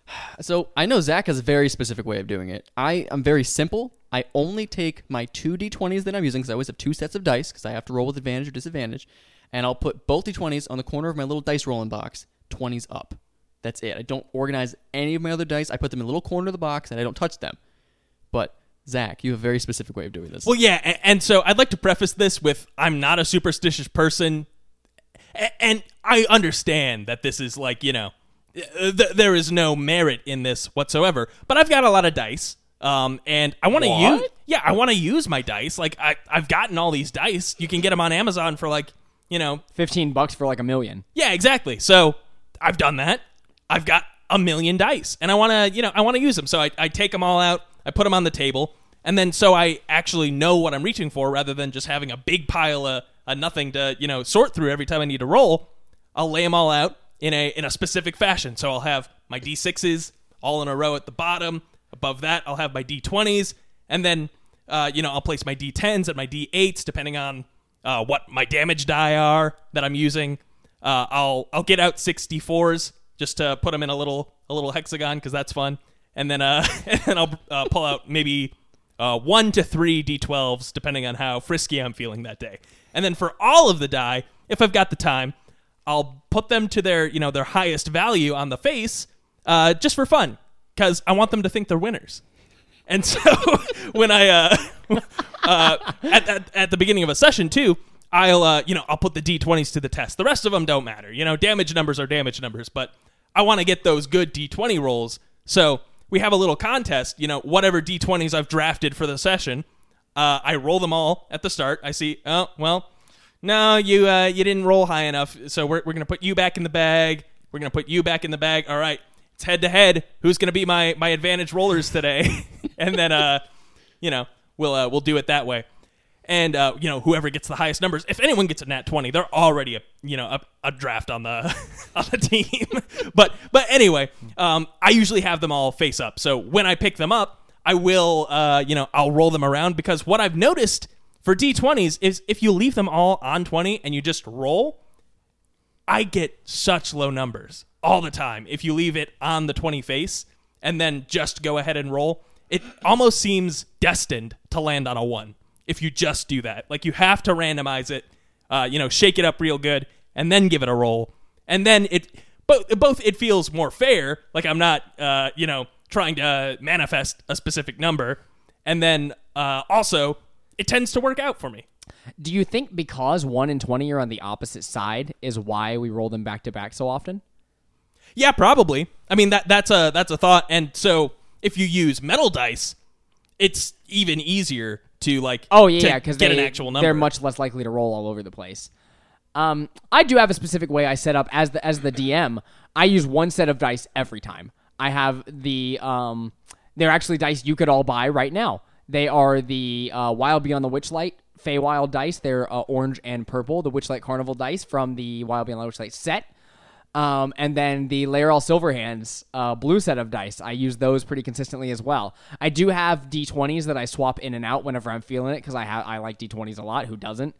[SPEAKER 4] So I know Zach has a very specific way of doing it. I am very simple. I only take my two d20s that I'm using because I always have two sets of dice because I have to roll with advantage or disadvantage, and I'll put both d20s on the corner of my little dice rolling box, 20s up. That's it. I don't organize any of my other dice. I put them in a little corner of the box and I don't touch them. But Zach, you have a very specific way of doing this.
[SPEAKER 3] Well, yeah, and, and so I'd like to preface this with I'm not a superstitious person, a- and I understand that this is like you know, uh, th- there is no merit in this whatsoever. But I've got a lot of dice, um, and I want to use yeah, I want to use my dice. Like I I've gotten all these dice. You can get them on Amazon for like you know
[SPEAKER 2] Fifteen bucks for like a million.
[SPEAKER 3] yeah, exactly. So I've done that. I've got a million dice, and I want to, you know, I want to use them. So I, I take them all out, I put them on the table, and then so I actually know what I'm reaching for, rather than just having a big pile of, of nothing to, you know, sort through every time I need to roll. I'll lay them all out in a in a specific fashion. So I'll have my d6s all in a row at the bottom. Above that, I'll have my d20s, and then, uh, you know, I'll place my d10s and my d8s depending on uh, what my damage die are that I'm using. Uh, I'll I'll get out 64s just to put them in a little a little hexagon because that's fun, and then uh and then I'll uh, pull out maybe uh, one to three d12s depending on how frisky I'm feeling that day, and then for all of the die, if I've got the time, I'll put them to their you know their highest value on the face, uh, just for fun because I want them to think they're winners. And so when I uh, uh, at, at at the beginning of a session too, I'll uh, you know I'll put the d20s to the test. The rest of them don't matter. You know, damage numbers are damage numbers, but I want to get those good d20 rolls. So we have a little contest. You know, whatever d20s I've drafted for the session, uh, I roll them all at the start. I see. Oh well, no, you uh, you didn't roll high enough. So we're we're gonna put you back in the bag. We're gonna put you back in the bag. All right, it's head to head. Who's gonna be my my advantage rollers today? and then uh, you know, we'll uh, we'll do it that way. And uh, you know, whoever gets the highest numbers, if anyone gets a nat twenty, they're already a you know a, a draft on the on the team. but but anyway, um, I usually have them all face up. So when I pick them up, I will uh, you know I'll roll them around because what I've noticed for d20s is if you leave them all on 20 and you just roll, I get such low numbers all the time. If you leave it on the 20 face and then just go ahead and roll, it almost seems destined to land on a 1 if you just do that. Like you have to randomize it, uh, you know, shake it up real good and then give it a roll. And then it both both it feels more fair, like I'm not uh, you know, trying to manifest a specific number. And then uh, also it tends to work out for me.
[SPEAKER 2] Do you think because one and twenty are on the opposite side is why we roll them back to back so often?
[SPEAKER 3] Yeah, probably. I mean that that's a that's a thought. And so if you use metal dice, it's even easier to like
[SPEAKER 2] Oh yeah, because
[SPEAKER 3] get
[SPEAKER 2] they,
[SPEAKER 3] an actual number.
[SPEAKER 2] They're much less likely to roll all over the place. Um, I do have a specific way I set up as the as the DM. I use one set of dice every time. I have the um, they're actually dice you could all buy right now. They are the uh, Wild Beyond the Witchlight Feywild dice. They're uh, orange and purple. The Witchlight Carnival dice from the Wild Beyond the Witchlight set. Um, and then the Laeral Silverhands uh, blue set of dice. I use those pretty consistently as well. I do have D20s that I swap in and out whenever I'm feeling it because I have I like D20s a lot. Who doesn't?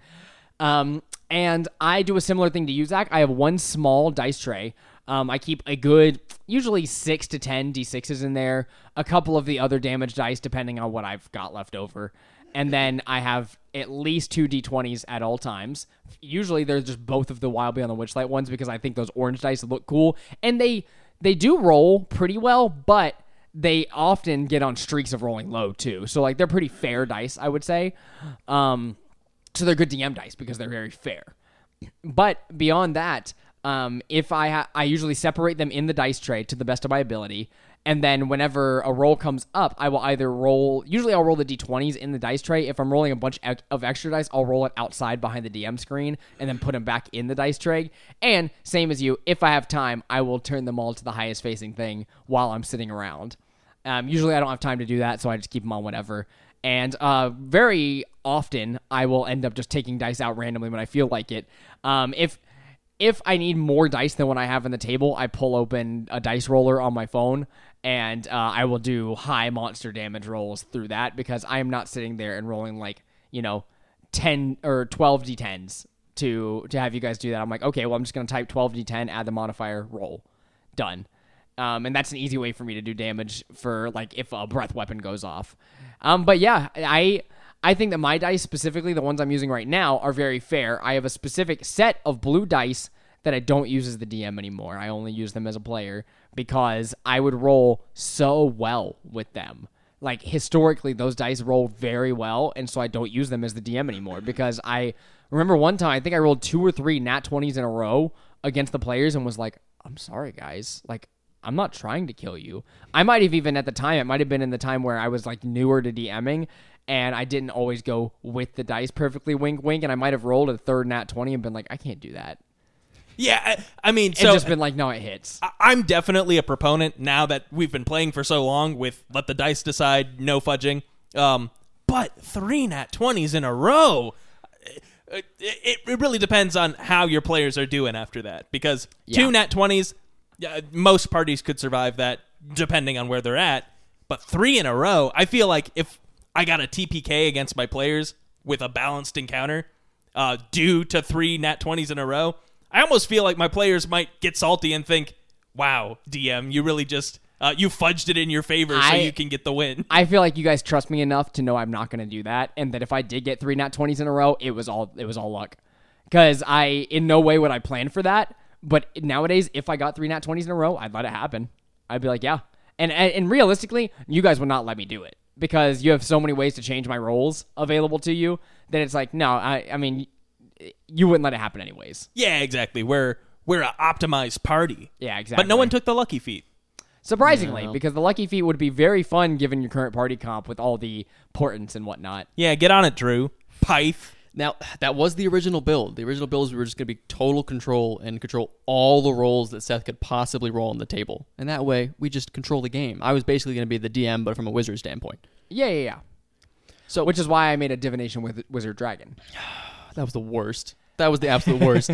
[SPEAKER 2] Um, and I do a similar thing to you, Zach. I have one small dice tray. Um, I keep a good, usually six to ten d6s in there, a couple of the other damage dice depending on what I've got left over, and then I have at least two d20s at all times. Usually, they're just both of the Wild Beyond the Witchlight ones because I think those orange dice look cool, and they they do roll pretty well, but they often get on streaks of rolling low too. So like they're pretty fair dice, I would say. Um, so they're good DM dice because they're very fair. But beyond that, um, if I ha- I usually separate them in the dice tray to the best of my ability, and then whenever a roll comes up, I will either roll. Usually, I'll roll the d20s in the dice tray. If I'm rolling a bunch of extra dice, I'll roll it outside behind the DM screen and then put them back in the dice tray. And same as you, if I have time, I will turn them all to the highest facing thing while I'm sitting around. Um, usually, I don't have time to do that, so I just keep them on whatever. And uh, very often, I will end up just taking dice out randomly when I feel like it. Um, if if I need more dice than what I have on the table, I pull open a dice roller on my phone and uh, I will do high monster damage rolls through that because I am not sitting there and rolling like you know ten or twelve d10s to to have you guys do that. I'm like, okay, well I'm just gonna type twelve d10, add the modifier, roll, done. Um, and that's an easy way for me to do damage for like if a breath weapon goes off. Um, but yeah, I I think that my dice, specifically the ones I'm using right now, are very fair. I have a specific set of blue dice that I don't use as the DM anymore. I only use them as a player because I would roll so well with them. Like historically, those dice roll very well, and so I don't use them as the DM anymore because I remember one time I think I rolled two or three nat twenties in a row against the players and was like, "I'm sorry, guys. Like I'm not trying to kill you. I might have even at the time, it might have been in the time where I was like newer to DMing and I didn't always go with the dice perfectly wink wink and I might have rolled a third nat 20 and been like, I can't do that.
[SPEAKER 3] Yeah, I, I mean,
[SPEAKER 2] And
[SPEAKER 3] so
[SPEAKER 2] just been like, no, it hits.
[SPEAKER 3] I- I'm definitely a proponent now that we've been playing for so long with let the dice decide, no fudging. Um, but three nat twenties in a row. It, it, it really depends on how your players are doing after that because
[SPEAKER 2] Yeah.
[SPEAKER 3] two nat twenties, yeah, most parties could survive that depending on where they're at. But three in a row, I feel like if I got a TPK against my players with a balanced encounter, uh, due to three nat twenties in a row, I almost feel like my players might get salty and think, "Wow, DM, you really just uh, you fudged it in your favor so you can get the win."
[SPEAKER 2] I feel like you guys trust me enough to know I'm not going to do that, and that if I did get three nat twenties in a row, it was all it was all luck. Because I, in no way would I plan for that. But nowadays, if I got three nat twenties in a row, I'd let it happen. I'd be like, yeah. And, and and realistically, you guys would not let me do it because you have so many ways to change my rolls available to you that it's like, no, I I mean, you wouldn't let it happen anyways.
[SPEAKER 3] yeah, exactly. We're we're an optimized party.
[SPEAKER 2] Yeah, exactly.
[SPEAKER 3] But no one took the lucky feat.
[SPEAKER 2] surprisingly because the lucky feat would be very fun given your current party comp with all the portents and whatnot.
[SPEAKER 3] Yeah, get on it, Drew. Pyth.
[SPEAKER 4] Now, that was the original build. The original build is we were just going to be total control and control all the roles that Seth could possibly roll on the table. And that way, we just control the game. I was basically going to be the DM, but from a wizard standpoint.
[SPEAKER 2] Yeah, yeah, yeah.
[SPEAKER 4] So,
[SPEAKER 2] Which is why I made a divination with Wizard Dragon.
[SPEAKER 4] that was the worst. That was the absolute worst.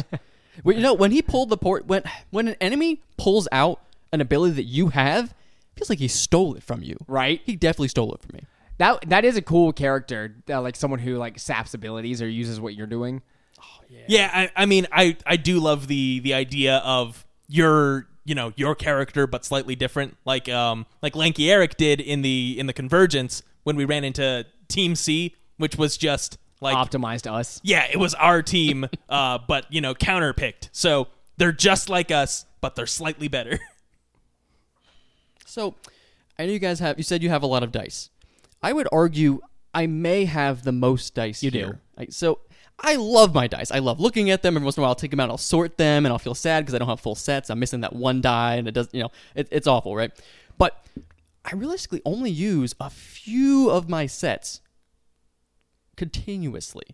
[SPEAKER 4] well, you know, when he pulled the port, when when an enemy pulls out an ability that you have, it feels like he stole it from you.
[SPEAKER 2] Right?
[SPEAKER 4] He definitely stole it from me.
[SPEAKER 2] That that is a cool character, uh, like someone who like saps abilities or uses what you're doing.
[SPEAKER 3] Oh Yeah, I, I mean, I, I do love the the idea of your you know your character but slightly different, like um like Lanky Eric did in the in the Convergence when we ran into Team C, which was just like
[SPEAKER 2] Optimized us.
[SPEAKER 3] yeah, it was our team, uh, but you know counterpicked. So they're just like us, but they're slightly better.
[SPEAKER 4] So, I know you guys have. You said you have a lot of dice. I would argue I may have the most dice.
[SPEAKER 2] You
[SPEAKER 4] here.
[SPEAKER 2] do.
[SPEAKER 4] I, so, I love my dice. I love looking at them. Every once in a while, I'll take them out. I'll sort them, and I'll feel sad because I don't have full sets. I'm missing that one die, and it does. You know, it, it's awful, right? But I realistically only use a few of my sets continuously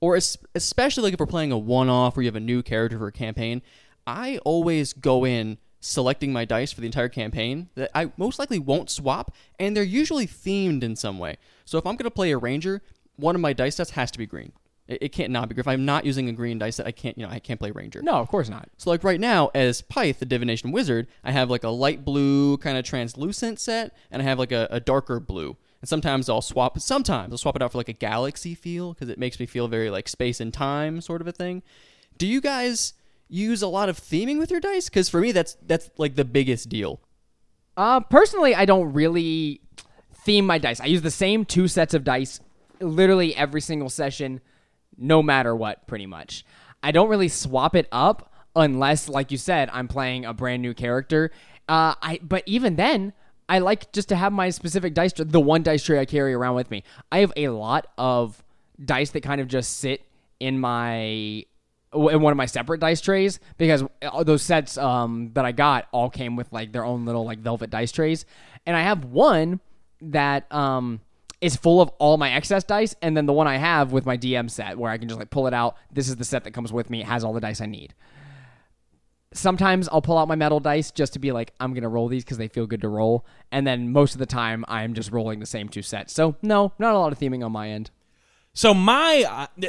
[SPEAKER 4] or es- especially like if we're playing a one-off or you have a new character for a campaign i always go in selecting my dice for the entire campaign that i most likely won't swap and they're usually themed in some way so if i'm going to play a ranger one of my dice sets has to be green it, it can't not be green if i'm not using a green dice set i can't you know i can't play ranger
[SPEAKER 2] No, of course not.
[SPEAKER 4] so like right now, as Pyth, the divination wizard, I have like a light blue kind of translucent set, and I have like a, a darker blue. And sometimes I'll swap. Sometimes I'll swap it out for like a galaxy feel because it makes me feel very like space and time sort of a thing. Do you guys use a lot of theming with your dice? Because for me, that's that's like the biggest deal.
[SPEAKER 2] Uh, personally, I don't really theme my dice. I use the same two sets of dice literally every single session, no matter what, pretty much. I don't really swap it up unless, like you said, I'm playing a brand new character. Uh, I but even then, I like just to have my specific dice, the one dice tray I carry around with me. I have a lot of dice that kind of just sit in my in one of my separate dice trays because all those sets um, that I got all came with like their own little like velvet dice trays, and I have one that um, is full of all my excess dice, and then the one I have with my DM set where I can just like pull it out. This is the set that comes with me. It has all the dice I need. Sometimes I'll pull out my metal dice just to be like, I'm gonna roll these because they feel good to roll, and then most of the time I'm just rolling the same two sets. So no, not a lot of theming on my end.
[SPEAKER 3] So my uh,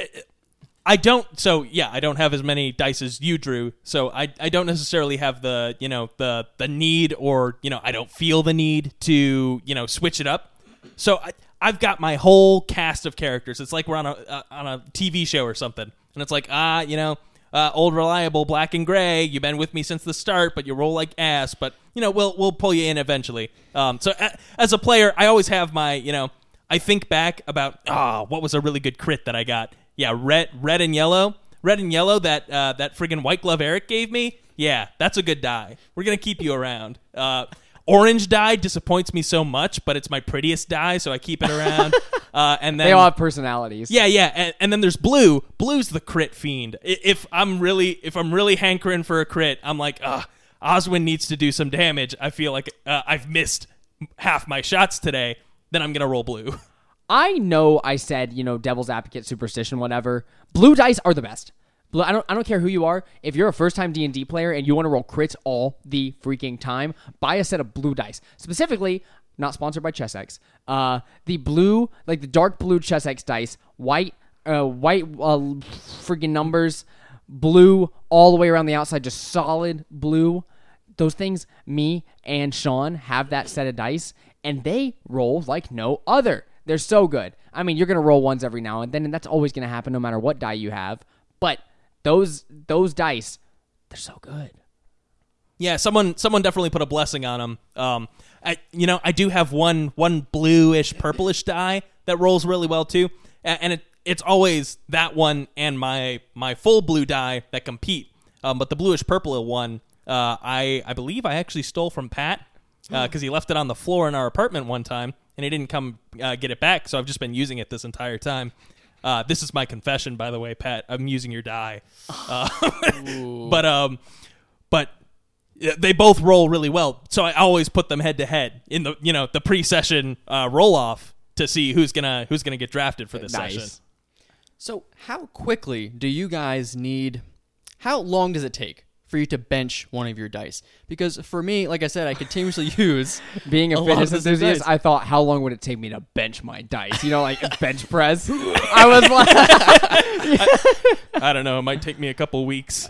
[SPEAKER 3] I don't. So yeah, I don't have as many dice as you drew. So I I don't necessarily have the you know the the need or you know I don't feel the need to you know switch it up. So I I've got my whole cast of characters. It's like we're on a uh, on a TV show or something, and it's like ah you know. Uh, old reliable black and gray. You've been with me since the start, but you roll like ass. But you know we'll we'll pull you in eventually. Um, so a, as a player, I always have my you know I think back about ah what was a really good crit that I got, yeah, red, red and yellow, red and yellow. That uh, that friggin' white glove Eric gave me. Yeah, that's a good die. We're gonna keep you around. Uh, orange die disappoints me so much, but it's my prettiest die, so I keep it around. uh, and then
[SPEAKER 2] They all have personalities.
[SPEAKER 3] yeah, yeah, and, and then there's blue. Blue's the crit fiend. If I'm really if I'm really hankering for a crit, I'm like, ah, Oswin needs to do some damage. I feel like uh, I've missed half my shots today. Then I'm gonna roll blue.
[SPEAKER 2] I know I said, you know, devil's advocate, superstition, whatever. Blue dice are the best. I don't I don't care who you are. If you're a first time D and D player and you want to roll crits all the freaking time, buy a set of blue dice. Specifically, not sponsored by Chessex. Uh, the blue, like the dark blue Chessex dice, white, uh, white, uh, freaking numbers, blue all the way around the outside, just solid blue. Those things, me and Sean have that set of dice, and they roll like no other. They're so good. I mean, you're gonna roll ones every now and then, and that's always gonna happen no matter what die you have. But those those dice, they're so good.
[SPEAKER 3] Yeah, someone someone definitely put a blessing on them. Um, I you know I do have one one bluish purplish die that rolls really well too, and it it's always that one and my my full blue die that compete. Um, but the bluish purple one, uh, I I believe I actually stole from Pat because he left it on the floor in our apartment one time and he didn't come uh, get it back. So I've just been using it this entire time. Uh, this is my confession, by the way, Pat. I'm using your die, uh, but um, but they both roll really well. So I always put them head to head in the you know the pre-session uh, roll off to see who's gonna who's gonna get drafted for this
[SPEAKER 2] Nice.
[SPEAKER 3] session.
[SPEAKER 4] So, how quickly do you guys need? How long does it take for you to bench one of your dice? Because for me, like I said, I continuously use
[SPEAKER 2] Being a,
[SPEAKER 4] a
[SPEAKER 2] fitness
[SPEAKER 4] of the same
[SPEAKER 2] enthusiast. I thought, how long would it take me to bench my dice? You know, like bench press. I was like,
[SPEAKER 3] I don't know. It might take me a couple weeks,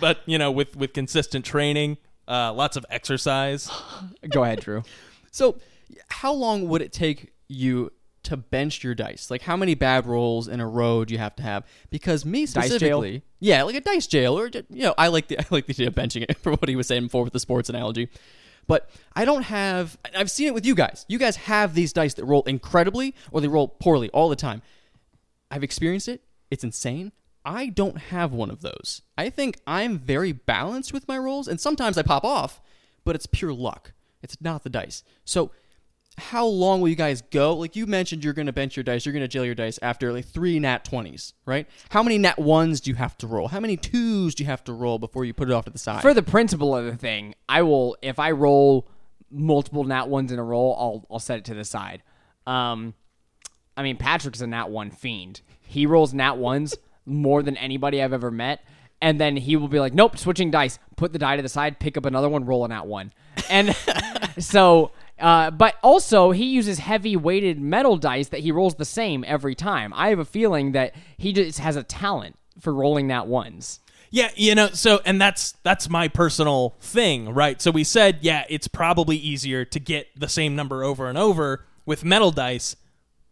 [SPEAKER 3] but you know, with with consistent training, uh, lots of exercise.
[SPEAKER 2] go ahead, Drew.
[SPEAKER 4] So, how long would it take you to bench your dice? Like, how many bad rolls in a row do you have to have? Because me
[SPEAKER 2] jail?
[SPEAKER 4] specifically, yeah, like a dice jail, or you know, I like the I like the idea of benching it for what he was saying before with the sports analogy. But I don't have. I've seen it with you guys. You guys have these dice that roll incredibly or they roll poorly all the time. I've experienced it. It's insane. I don't have one of those. I think I'm very balanced with my rolls, and sometimes I pop off, but it's pure luck. It's not the dice. So, how long will you guys go? Like you mentioned, you're going to bench your dice, you're going to jail your dice after like three nat 20s, right? How many nat ones do you have to roll? How many twos do you have to roll before you put it off to the side?
[SPEAKER 2] For the principle of the thing, I will if I roll multiple nat ones in a roll, I'll I'll set it to the side. Um, I mean Patrick's a nat one fiend. He rolls nat ones more than anybody I've ever met, and then he will be like, "Nope, switching dice. Put the die to the side, pick up another one, roll a nat one." And so, uh, but also he uses heavy weighted metal dice that he rolls the same every time. I have a feeling that he just has a talent for rolling nat ones.
[SPEAKER 3] Yeah, you know, so and that's that's my personal thing, right? So we said, yeah, it's probably easier to get the same number over and over with metal dice,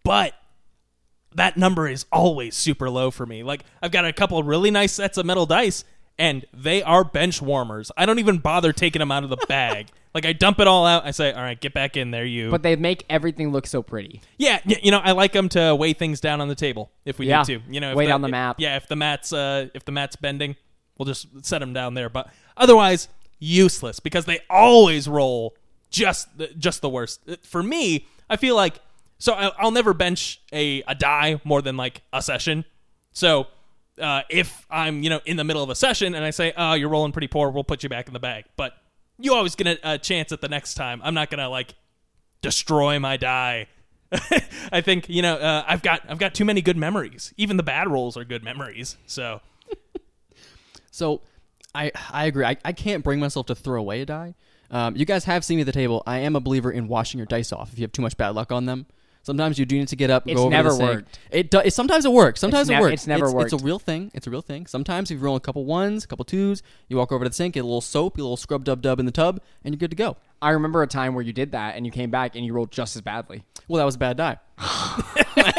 [SPEAKER 3] but that number is always super low for me. Like I've got a couple really nice sets of metal dice and they are bench warmers. I don't even bother taking them out of the bag. like I dump it all out. I say, "All right, get back in there, you."
[SPEAKER 2] But they make everything look so pretty.
[SPEAKER 3] Yeah, y- you know, I like them to weigh things down on the table if we
[SPEAKER 2] Yeah.
[SPEAKER 3] need to. You know, if
[SPEAKER 2] Weigh down the map.
[SPEAKER 3] Yeah, if the mat's uh, if the mat's bending, we'll just set them down there. But otherwise, useless because they always roll just the, just the worst. Uh, For me, I feel like so I, I'll never bench a a die more than like a session. So. Uh, if I'm, you know, in the middle of a session and I say, "Oh, you're rolling pretty poor," we'll put you back in the bag. But you always get a, a chance at the next time. I'm not gonna like destroy my die. I think you know uh, I've got I've got too many good memories. Even the bad rolls are good memories. So
[SPEAKER 4] So I I agree. I, I can't bring myself to throw away a die. Um, you guys have seen me at the table. I am a believer in washing your dice off if you have too much bad luck on them. Sometimes you do need to get up. And
[SPEAKER 2] It's
[SPEAKER 4] go over to
[SPEAKER 2] never
[SPEAKER 4] sink.
[SPEAKER 2] worked.
[SPEAKER 4] It, do, it sometimes it works. Sometimes
[SPEAKER 2] nev-
[SPEAKER 4] it works.
[SPEAKER 2] it's never
[SPEAKER 4] It's a real thing. It's a real thing. Sometimes if you roll a couple ones, a couple twos, you walk over to the sink, get a little soap, get a little scrub dub dub in the tub, and you're good to go.
[SPEAKER 2] I remember a time where you did that and you came back and you rolled just as badly.
[SPEAKER 4] Well, that was a bad die.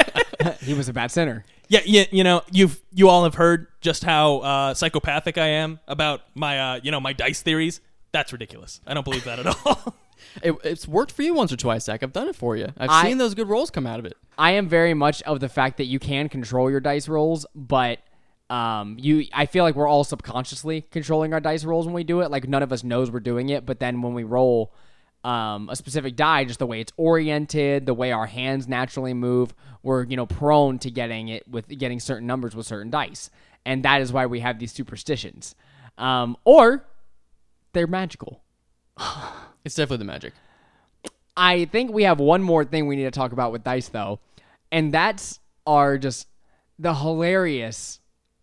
[SPEAKER 2] He was a bad sinner.
[SPEAKER 3] Yeah, yeah, you know, you've you all have heard just how uh, psychopathic I am about my uh, you know my dice theories. That's ridiculous. I don't believe that at all.
[SPEAKER 4] It, it's worked for you once or twice, Zach. I've done it for you. I've
[SPEAKER 2] I-
[SPEAKER 4] seen those good rolls come out of it.
[SPEAKER 2] I am very much of the fact that you can control your dice rolls, but um, you I feel like we're all subconsciously controlling our dice rolls when we do it. Like none of us knows we're doing it, but then when we roll um, a specific die, just the way it's oriented, the way our hands naturally move, we're you know prone to getting it with getting certain numbers with certain dice, and that is why we have these superstitions, um, or they're magical.
[SPEAKER 4] It's definitely the magic.
[SPEAKER 2] I think we have one more thing we need to talk about with dice though, and that's our just the hilarious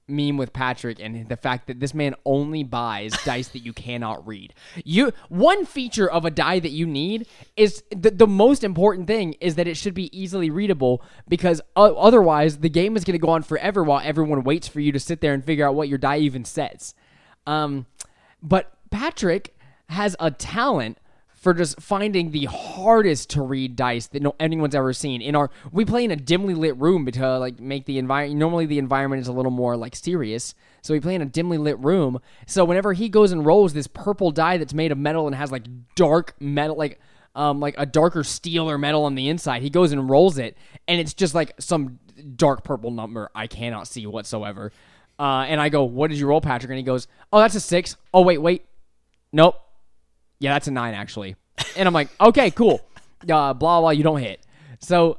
[SPEAKER 2] meme with Patrick and the fact that this man only buys dice that you cannot read. You one feature of a die that you need is the, the most important thing is that it should be easily readable because uh, otherwise the game is going to go on forever while everyone waits for you to sit there and figure out what your die even says. Um, but Patrick has a talent for just finding the hardest to read dice that no anyone's ever seen. In our we play in a dimly lit room to like make the environment. Normally the environment is a little more like serious, so we play in a dimly lit room. So whenever he goes and rolls this purple die that's made of metal and has like dark metal, like um like a darker steel or metal on the inside, he goes and rolls it, and it's just like some dark purple number I cannot see whatsoever. Uh, and I go, "What did you roll, Patrick?" And he goes, "Oh, that's a six. Oh, wait, wait, nope." Yeah, that's a nine actually. And I'm like, okay, cool. Uh, blah blah, you don't hit. So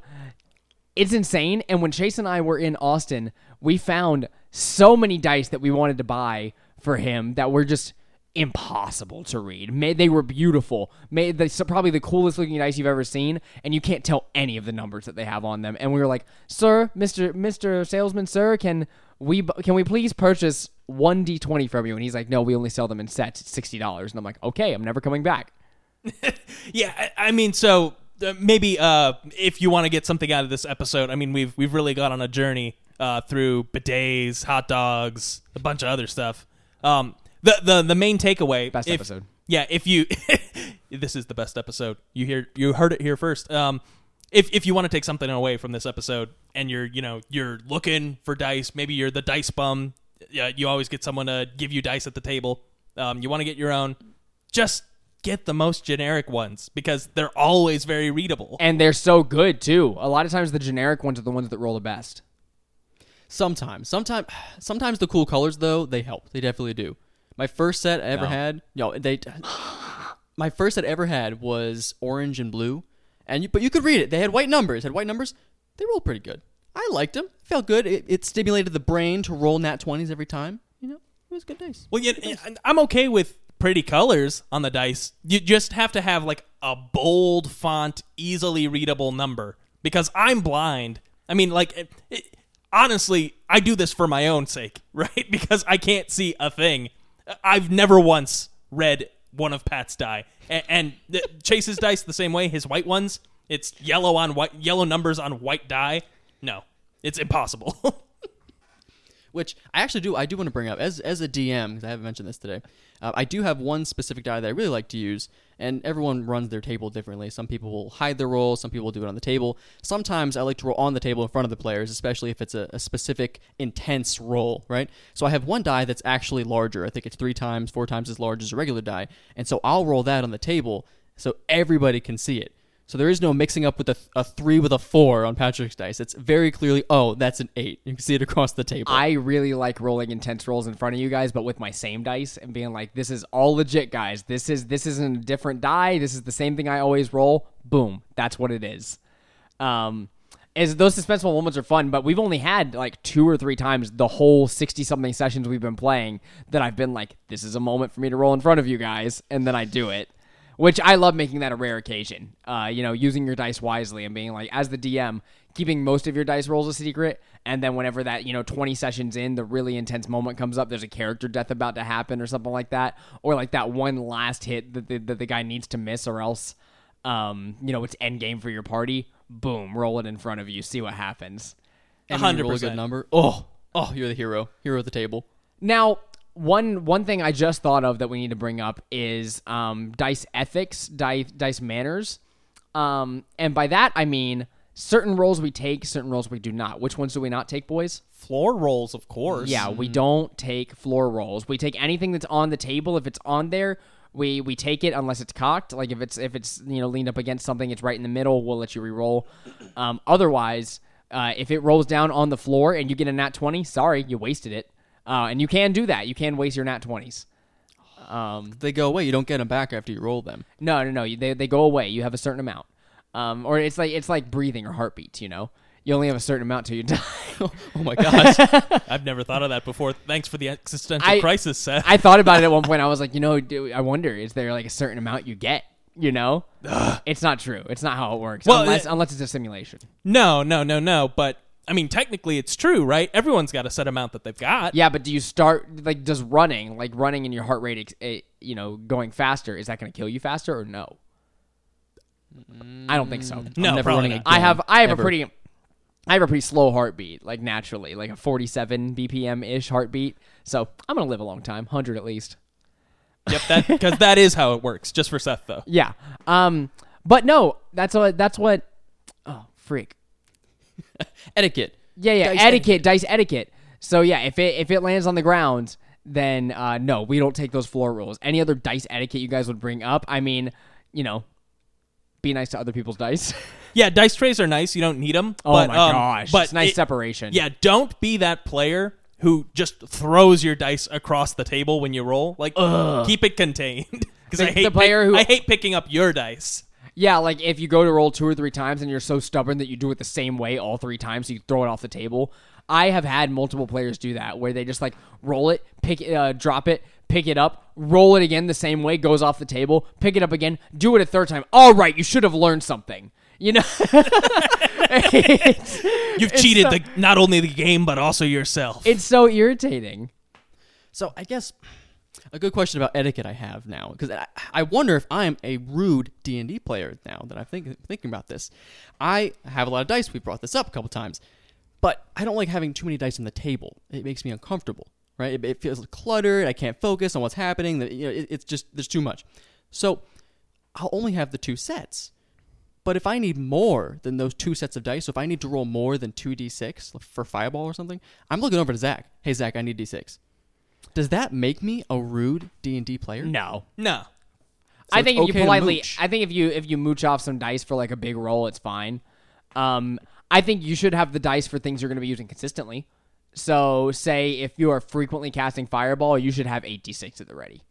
[SPEAKER 2] it's insane. And when Chase and I were in Austin, we found so many dice that we wanted to buy for him that were just impossible to read. They were beautiful. They so probably the coolest looking dice you've ever seen, and you can't tell any of the numbers that they have on them. And we were like, "Sir, Mister Mister Salesman, sir, can we can we please purchase one d twenty from you?" And he's like, "No, we only sell them in sets. It's sixty dollars." And I'm like, "Okay, I'm never coming back."
[SPEAKER 3] Yeah, I, I mean, so uh, maybe uh, if you want to get something out of this episode, I mean, we've we've really got on a journey uh, through bidets, hot dogs, a bunch of other stuff. Um, the the the main takeaway,
[SPEAKER 2] Best
[SPEAKER 3] if-
[SPEAKER 2] episode.
[SPEAKER 3] Yeah, if you this is the best episode. You hear you heard it here first. Um, if if you want to take something away from this episode and you're you know you're looking for dice, maybe you're the dice bum. Yeah, you always get someone to give you dice at the table. Um, you want to get your own. Just get the most generic ones because they're always very readable.
[SPEAKER 2] And they're so good too. A lot of times the generic ones are the ones that roll the best.
[SPEAKER 4] Sometimes, sometimes, sometimes the cool colors though they help. They definitely do. My first set I ever
[SPEAKER 2] No.
[SPEAKER 4] had, yo, they. My first set I ever had was orange and blue, and you, but you could read it. They had white numbers. Had white numbers. They rolled pretty good. I liked them. Felt good. It, it stimulated the brain to roll nat twenties every time. You know, it was good dice.
[SPEAKER 3] Well, yeah, I'm okay with pretty colors on the dice. You just have to have like a bold font, easily readable number because I'm blind. I mean, like, it, it- honestly, I do this for my own sake, right? Because I can't see a thing. I've never once read one of Pat's die, and, and Chase's dice the same way. His white ones, it's yellow on white, yellow numbers on white die. No, it's impossible.
[SPEAKER 4] Which I actually do. I do want to bring up as as a DM because I haven't mentioned this today. Uh, I do have one specific die that I really like to use, and everyone runs their table differently. Some people will hide their rolls. Some people will do it on the table. Sometimes I like to roll on the table in front of the players, especially if it's a, a specific intense roll, right? So I have one die that's actually larger. I think it's three times, four times as large as a regular die, and so I'll roll that on the table so everybody can see it. So there is no mixing up with a, a three with a four on Patrick's dice. It's very clearly, oh, that's an eight. You can see it across the table.
[SPEAKER 2] I really like rolling intense rolls in front of you guys, but with my same dice and being like, "This is all legit, guys. This is this isn't a different die. This is the same thing I always roll. Boom, that's what it is." Um, is those suspenseful moments are fun, but we've only had like two or three times the whole sixty something sessions we've been playing that I've been like, "This is a moment for me to roll in front of you guys," and then I do it. Which I love making that a rare occasion. Uh, you know, using your dice wisely and being like, as the DM, keeping most of your dice rolls a secret, and then whenever that you know 20 sessions in, the really intense moment comes up, there's a character death about to happen or something like that, or like that one last hit that the, that the guy needs to miss, or else, um, you know, it's end game for your party. boom, roll it in front of you, see what happens.
[SPEAKER 4] And when you roll a
[SPEAKER 3] 100%.
[SPEAKER 4] good number. Oh, oh, you're the hero, hero of the table.
[SPEAKER 2] Now, one one thing I just thought of that we need to bring up is um, dice ethics, dice dice manners, um, and by that I mean certain roles we take, certain roles we do not. Which ones do we not take, boys?
[SPEAKER 3] Floor rolls, of course.
[SPEAKER 2] Yeah, we don't take floor rolls. We take anything that's on the table. If it's on there, we we take it unless it's cocked. Like if it's if it's you know leaned up against something, it's right in the middle. We'll let you re-roll. Um, otherwise, uh, if it rolls down on the floor and you get a nat twenty, sorry, you wasted it. Uh, and you can do that. You can waste your nat twenties. Um,
[SPEAKER 4] They go away. You don't get them back after you roll them.
[SPEAKER 2] no, no, no. They they go away. You have a certain amount. Um, or it's like it's like breathing or heartbeats. You know, you only have a certain amount till you die.
[SPEAKER 4] oh my gosh.
[SPEAKER 3] I've never thought of that before. Thanks for the existential
[SPEAKER 2] I-
[SPEAKER 3] crisis, Seth.
[SPEAKER 2] I thought about it at one point. I was like, you know, do, I wonder, is there like a certain amount you get? You know, it's not true. It's not how it works.
[SPEAKER 3] Well,
[SPEAKER 2] unless,
[SPEAKER 3] it-
[SPEAKER 2] unless it's a simulation.
[SPEAKER 3] no, no, no, no. But I mean, technically, it's true, right? Everyone's got a set amount that they've got.
[SPEAKER 2] Yeah, but do you start like does running, like running in your heart rate, eh, you know, going faster? Is that going to kill you faster or no? I don't think so.
[SPEAKER 3] No,
[SPEAKER 4] never
[SPEAKER 3] probably
[SPEAKER 4] running
[SPEAKER 3] not.
[SPEAKER 2] I have I have
[SPEAKER 4] ever.
[SPEAKER 2] a pretty I have a pretty slow heartbeat, like naturally, like a 47 BPM ish heartbeat. So I'm gonna live a long time, hundred at least.
[SPEAKER 3] Yep, that because that is how it works. Just for Seth, though.
[SPEAKER 2] Yeah. Um. But no, that's what that's what. Oh freak.
[SPEAKER 4] Etiquette.
[SPEAKER 2] Yeah, yeah.
[SPEAKER 4] Dice
[SPEAKER 2] etiquette, dice etiquette. So yeah, if it if it lands on the ground, then uh, no, we don't take those floor rules. Any other dice etiquette you guys would bring up? I mean, you know, be nice to other people's dice.
[SPEAKER 3] Yeah, dice trays are nice. You don't need them.
[SPEAKER 2] oh
[SPEAKER 3] but,
[SPEAKER 2] my
[SPEAKER 3] um,
[SPEAKER 2] gosh,
[SPEAKER 3] But
[SPEAKER 2] it's nice
[SPEAKER 3] it-
[SPEAKER 2] separation.
[SPEAKER 3] Yeah, don't be that player who just throws your dice across the table when you roll. Like, keep it contained. Because I hate
[SPEAKER 2] the player
[SPEAKER 3] pick-
[SPEAKER 2] who-
[SPEAKER 3] I hate picking up your dice.
[SPEAKER 2] Yeah, like if you go to roll two or three times and you're so stubborn that you do it the same way all three times, so you throw it off the table. I have had multiple players do that where they just like roll it, pick it, uh, drop it, pick it up, roll it again the same way, goes off the table, pick it up again, do it a third time. All right, you should have learned something. You know, it's,
[SPEAKER 3] You've
[SPEAKER 2] It's
[SPEAKER 3] cheated
[SPEAKER 2] so-
[SPEAKER 3] the, not only the game but also yourself.
[SPEAKER 2] it's so irritating.
[SPEAKER 4] So I guess a good question about etiquette I have now because I, I wonder if I'm a rude D and D player now that I'm think, thinking about this. I have a lot of dice. We brought this up a couple times, but I don't like having too many dice on the table. It makes me uncomfortable. Right? It, it feels cluttered. I can't focus on what's happening. You know, it, it's just there's too much. So I'll only have the two sets. But if I need more than those two sets of dice, so if I need to roll more than two d6 for fireball or something, I'm looking over to Zach. Hey Zach, I need d6. Does that make me a rude D and D player?
[SPEAKER 2] No,
[SPEAKER 3] no.
[SPEAKER 2] I think if
[SPEAKER 4] okay
[SPEAKER 2] you politely. I think if you if you mooch off some dice for like a big roll, it's fine. Um, I think you should have the dice for things you're going to be using consistently. So, say if you are frequently casting fireball, you should have eight d6 at the ready.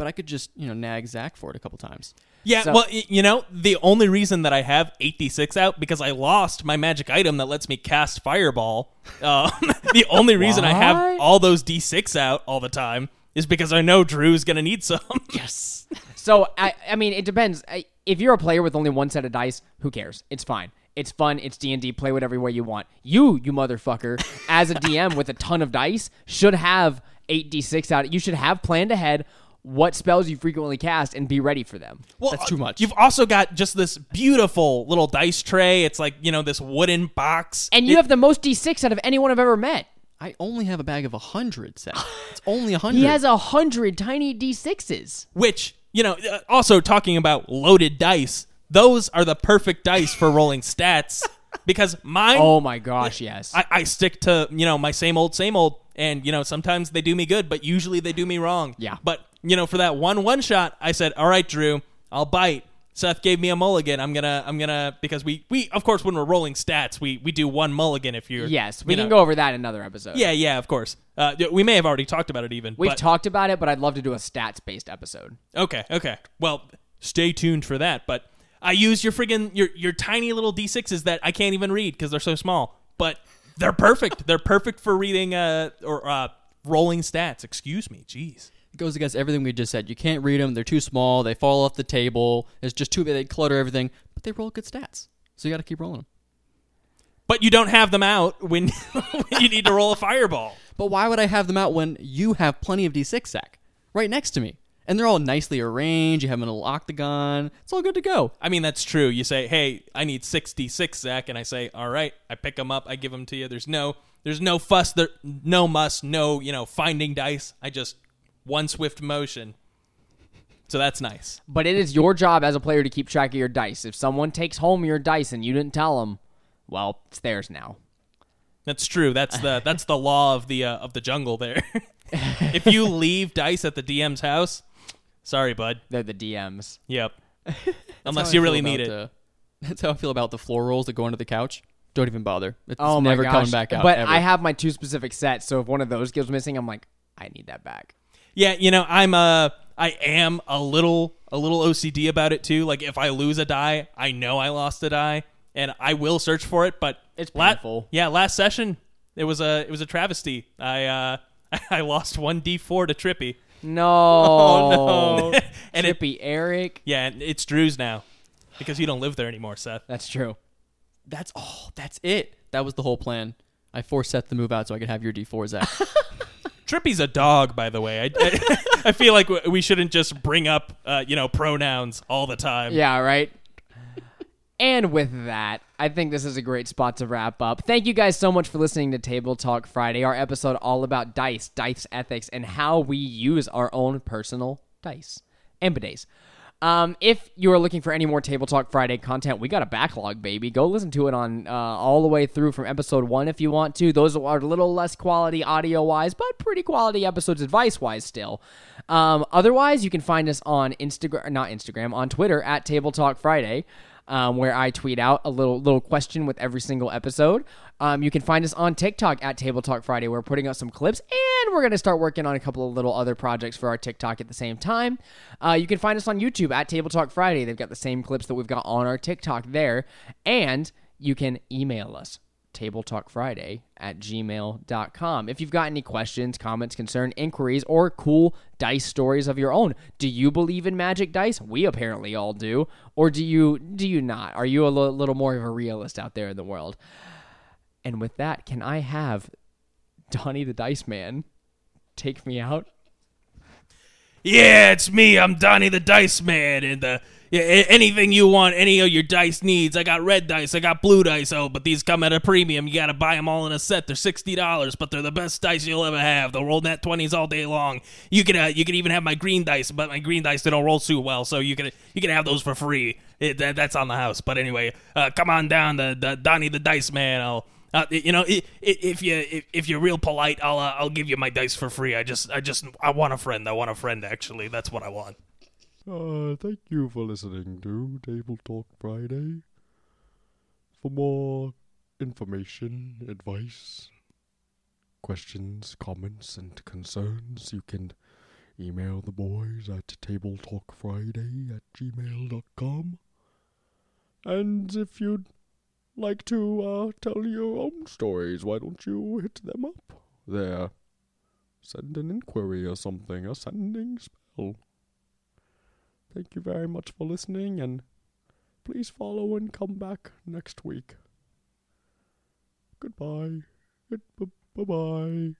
[SPEAKER 4] But I could just you know nag Zach for it a couple times.
[SPEAKER 3] Yeah,
[SPEAKER 2] So-
[SPEAKER 3] well, you know, the only reason that I have 8d6 out because I lost my magic item that lets me cast fireball. Um, the only reason I have all those d6 out all the time is because I know Drew's going to need some.
[SPEAKER 4] Yes.
[SPEAKER 2] So, I, I mean, it depends. If you're a player with only one set of dice, who cares? It's fine. It's fun. It's D and D. Play whatever way you want. You, you motherfucker, as a DM with a ton of dice, should have eight d6 out. You should have planned ahead what spells you frequently cast and be ready for them.
[SPEAKER 3] Well,
[SPEAKER 4] That's too
[SPEAKER 3] uh,
[SPEAKER 4] much.
[SPEAKER 3] You've also got just this beautiful little dice tray. It's like, you know, this wooden box.
[SPEAKER 2] And you have the most d6 out of anyone I've ever met.
[SPEAKER 4] I only have a bag of a hundred set. It's only a hundred.
[SPEAKER 2] He has a hundred tiny d6s.
[SPEAKER 3] which, you know, uh, also talking about loaded dice, those are the perfect dice for rolling stats because mine
[SPEAKER 2] Oh my gosh, yes.
[SPEAKER 3] I, I stick to you know my same old same old and you know sometimes they do me good but usually they do me wrong
[SPEAKER 2] Yeah.
[SPEAKER 3] but you know for that one one shot i said all right drew i'll bite. Seth gave me a mulligan. I'm gonna i'm gonna because we we of course when we're rolling stats we we do one mulligan if you're
[SPEAKER 2] yes, we
[SPEAKER 3] you
[SPEAKER 2] can
[SPEAKER 3] know.
[SPEAKER 2] go over that in another episode.
[SPEAKER 3] yeah yeah of course. Uh, we may have already talked about it even
[SPEAKER 2] We've
[SPEAKER 3] but,
[SPEAKER 2] talked about it, but I'd love to do a stats based episode.
[SPEAKER 3] okay okay. Well stay tuned for that but i use your friggin your your tiny little d6s that i can't even read because they're so small but they're perfect. They're perfect for reading uh or uh rolling stats. Excuse me. Jeez
[SPEAKER 4] It goes against everything we just said. You can't read them. They're too small. They fall off the table. It's just too big. They clutter everything. But they roll good stats. So you got to keep rolling them.
[SPEAKER 3] but you don't have them out when, when you need to roll a fireball
[SPEAKER 4] But why would I have them out when you have plenty of D6 sack Right next to me. and they're all nicely arranged. You have them in a little octagon. It's all good to go.
[SPEAKER 3] I mean, that's true. You say, "Hey, I need 66, Zach," and I say, "All right." I pick them up. I give them to you. There's no, there's no fuss. There, no muss. No, you know, finding dice. I just one swift motion. So that's nice.
[SPEAKER 2] But it is your job as a player to keep track of your dice. If someone takes home your dice and you didn't tell them, well, it's theirs now.
[SPEAKER 3] That's true. That's the that's the law of the uh, of the jungle. There, if you leave dice at the DM's house, sorry, bud.
[SPEAKER 2] They're the DMs.
[SPEAKER 3] Yep. Unless you really need it.
[SPEAKER 4] uh, that's how I feel about the floor rolls that go under the couch. Don't even bother. It's
[SPEAKER 2] Oh my
[SPEAKER 4] never
[SPEAKER 2] gosh.
[SPEAKER 4] coming back out.
[SPEAKER 2] But
[SPEAKER 4] ever.
[SPEAKER 2] I have my two specific sets, so if one of those goes missing, I'm like, I need that back.
[SPEAKER 3] Yeah, you know, I'm uh I am a little a little OCD about it too. Like if I lose a die, I know I lost a die and I will search for it, but
[SPEAKER 2] It's
[SPEAKER 3] la- yeah, last session it was a it was a travesty. I uh I lost 1d4 to Trippy.
[SPEAKER 2] No.
[SPEAKER 3] Oh, no. And it-
[SPEAKER 2] Trippy Eric.
[SPEAKER 3] Yeah, and it's Drew's now because you don't live there anymore, Seth.
[SPEAKER 2] That's true.
[SPEAKER 4] that's all. that's it. That was the whole plan. I forced Seth to move out so I could have your D4, Zach.
[SPEAKER 3] Trippy's a dog, by the way. I, I, I feel like we shouldn't just bring up, uh, you know, pronouns all the time.
[SPEAKER 2] Yeah, right. and with that, I think this is a great spot to wrap up. Thank you guys so much for listening to Table Talk Friday, our episode all about dice, dice ethics, and how we use our own personal dice and bidets. Um, if you are looking for any more Table Talk Friday content, we got a backlog, baby. Go listen to it on uh, all the way through from episode one if you want to. Those are a little less quality audio wise, but pretty quality episodes advice wise still. Um, otherwise, you can find us on Instagram, not Instagram, on Twitter at Table Talk Friday um, where I tweet out a little little question with every single episode. Um, you can find us on TikTok at Table Talk Friday. We're putting out some clips, and we're going to start working on a couple of little other projects for our TikTok at the same time. Uh, you can find us on YouTube at Table Talk Friday. They've got the same clips that we've got on our TikTok there, and you can email us tabletalkfriday at gmail.com if you've got any questions comments concern inquiries or cool dice stories of your own do you believe in magic dice? We apparently all do. Or do you do you not? Are you a little more of a realist out there in the world? And with that can i have donnie the dice man take me out?
[SPEAKER 1] Yeah, it's me. I'm Donnie the Dice Man, and uh, yeah, anything you want, any of your dice needs. I got red dice, I got blue dice. Oh, but these come at a premium. You gotta buy them all in a set. They're sixty dollars, but they're the best dice you'll ever have. They'll roll nat twenties all day long. You can uh, you can even have my green dice, but my green dice they don't roll too well, so you can you can have those for free. It, that, that's on the house. But anyway, uh, come on down to the Donnie the Dice Man. I'll uh, you know, i- i- if you if, if you're real polite, I'll uh, I'll give you my dice for free. I just I just I want a friend. I want a friend. Actually, that's what I want.
[SPEAKER 5] Uh, thank you for listening to Table Talk Friday. For more information, advice, questions, comments, and concerns, you can email the boys at tabletalkfriday at gmail.com. And if you'd like to uh, tell your own stories, why don't you hit them up there? Send an inquiry or something, a sending spell. Thank you very much for listening, and please follow and come back next week. Goodbye. Bye bye.